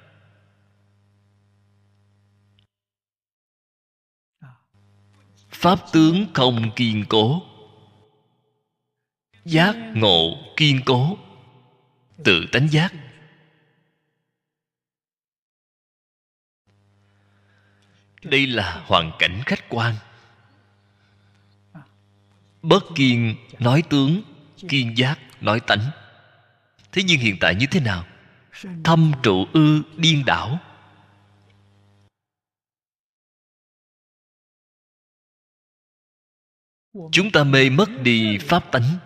Pháp tướng không kiên cố. Giác ngộ kiên cố. Tự tánh giác. Đây là hoàn cảnh khách quan. Bất kiên nói tướng, kiên giác nói tánh. Thế nhưng hiện tại như thế nào? Thâm trụ ư điên đảo. Chúng ta mê mất đi pháp tánh.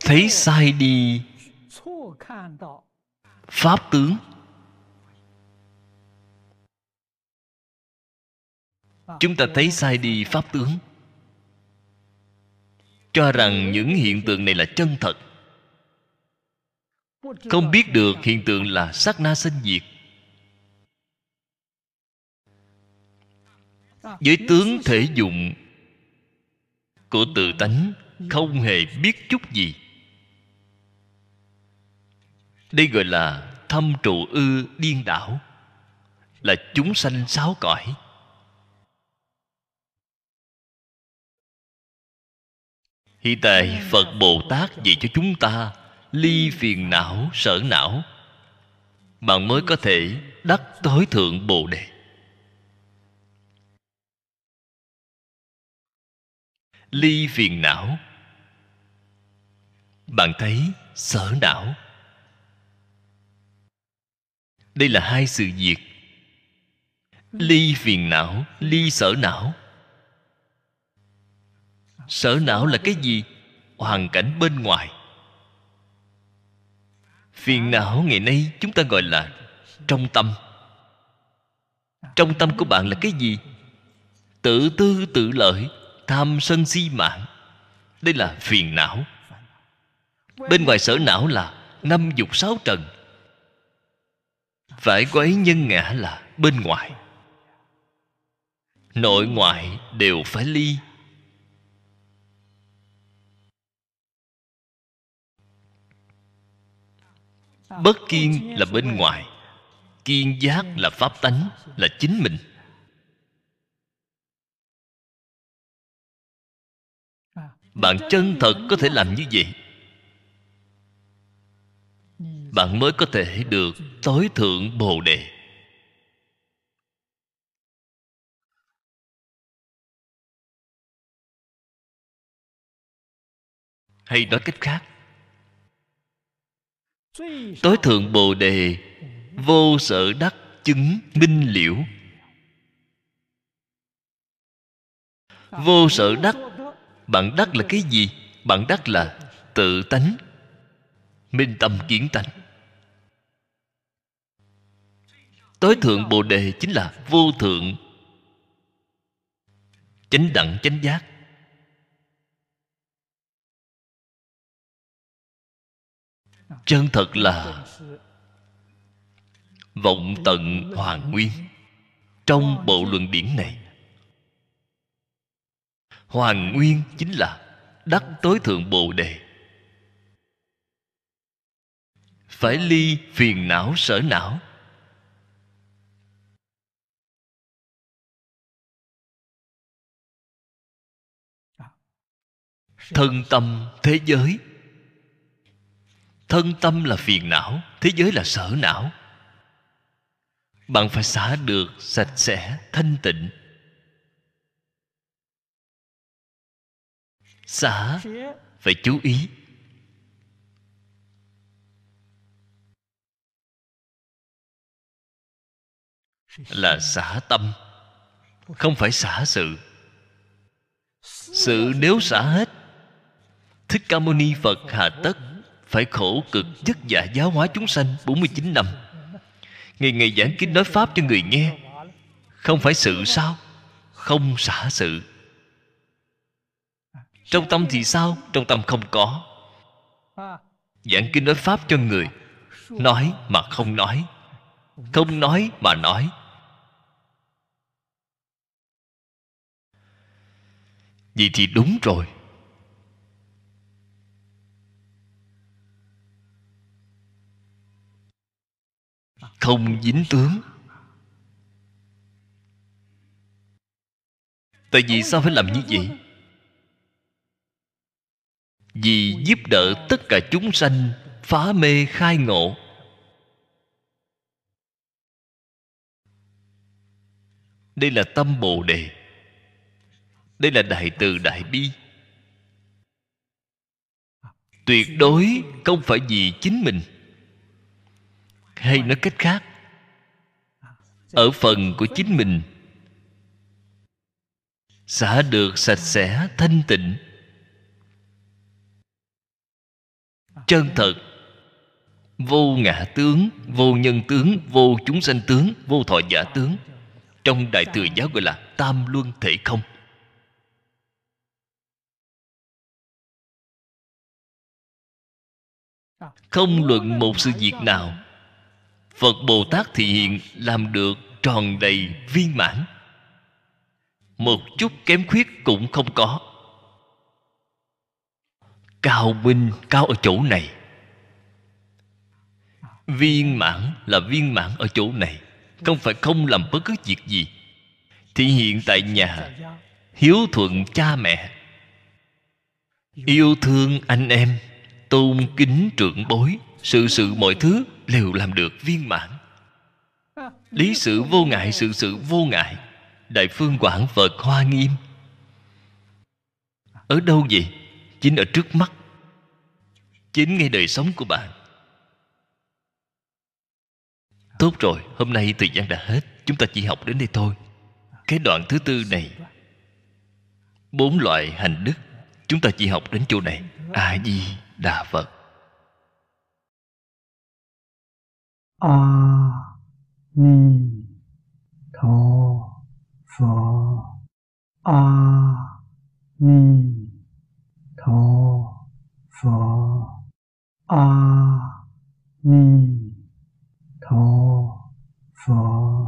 Thấy sai đi. Pháp tướng. Chúng ta thấy sai đi, pháp tướng cho rằng những hiện tượng này là chân thật. Không biết được hiện tượng là sát na sinh diệt. Với tướng thể dụng của tự tánh không hề biết chút gì. Đây gọi là thâm trụ ư điên đảo, là chúng sanh sáu cõi. Hiện tại phật bồ tát dạy cho chúng ta ly phiền não, sở não. Bạn mới có thể đắc tối thượng bồ đề. Ly phiền não. Bạn thấy sở não. Đây là hai sự việc. Ly phiền não, ly sở não sở não là cái gì? Hoàn cảnh bên ngoài. Phiền não ngày nay chúng ta gọi là trong tâm. Trong tâm của bạn là cái gì? Tự tư, tự lợi, tham sân si mạng đây là phiền não. Bên ngoài sở não là năm dục sáu trần. Phải quấy nhân ngã là bên ngoài. Nội ngoại đều phải ly. Bất kiên là bên ngoài. Kiên giác là pháp tánh, là chính mình. Bạn chân thật có thể làm như vậy. Bạn mới có thể được tối thượng bồ đề. Hay nói cách khác tối thượng bồ đề, vô sở đắc chứng minh liễu. Vô sở đắc, bạn đắc là cái gì? Bạn đắc là tự tánh, minh tâm kiến tánh. Tối thượng bồ đề chính là vô thượng, chánh đẳng chánh giác. Chân thật là vọng tận hoàn nguyên trong bộ luận điển này. Hoàn nguyên chính là đắc tối thượng bồ đề. Phải ly phiền não sở não. Thân tâm thế giới thân tâm là phiền não, thế giới là sở não. Bạn phải xả được sạch sẽ, thanh tịnh. Xả, phải chú ý. Là xả tâm, không phải xả sự. Sự nếu xả hết, thích ca mâu ni phật hà tất phải khổ cực chất giả giáo hóa chúng sanh 49 năm. Ngày ngày giảng kinh nói Pháp cho người nghe. Không phải sự sao? Không xả sự. Trong tâm thì sao? Trong tâm không có. Giảng kinh nói Pháp cho người. Nói mà không nói. Không nói mà nói. Vậy thì đúng rồi. Không dính tướng. Tại vì sao phải làm như vậy? Vì giúp đỡ tất cả chúng sanh phá mê khai ngộ. Đây là tâm bồ đề. Đây là đại từ đại bi. Tuyệt đối không phải vì chính mình hay nói cách khác, ở phần của chính mình, xả được sạch sẽ, thanh tịnh, chân thật, vô ngã tướng, vô nhân tướng, vô chúng sanh tướng, vô thọ giả tướng, trong đại thừa giáo gọi là tam luân thể không. Không luận một sự việc nào phật bồ tát thị hiện làm được tròn đầy viên mãn. Một chút kém khuyết cũng không có. Cao minh, cao ở chỗ này. Viên mãn là viên mãn ở chỗ này, không phải không làm bất cứ việc gì. Thì hiện tại nhà, hiếu thuận cha mẹ. Yêu thương anh em, tôn kính trưởng bối sự sự mọi thứ đều làm được viên mãn. Lý sự vô ngại, sự sự vô ngại. Đại phương quảng phật hoa nghiêm. Ở đâu vậy? Chính ở trước mắt. Chính ngay đời sống của bạn. Tốt rồi, hôm nay thời gian đã hết. Chúng ta chỉ học đến đây thôi. Cái đoạn thứ tư này. Bốn loại hành đức. Chúng ta chỉ học đến chỗ này. A di đà phật. 阿弥陀佛。阿弥陀佛。阿弥陀佛。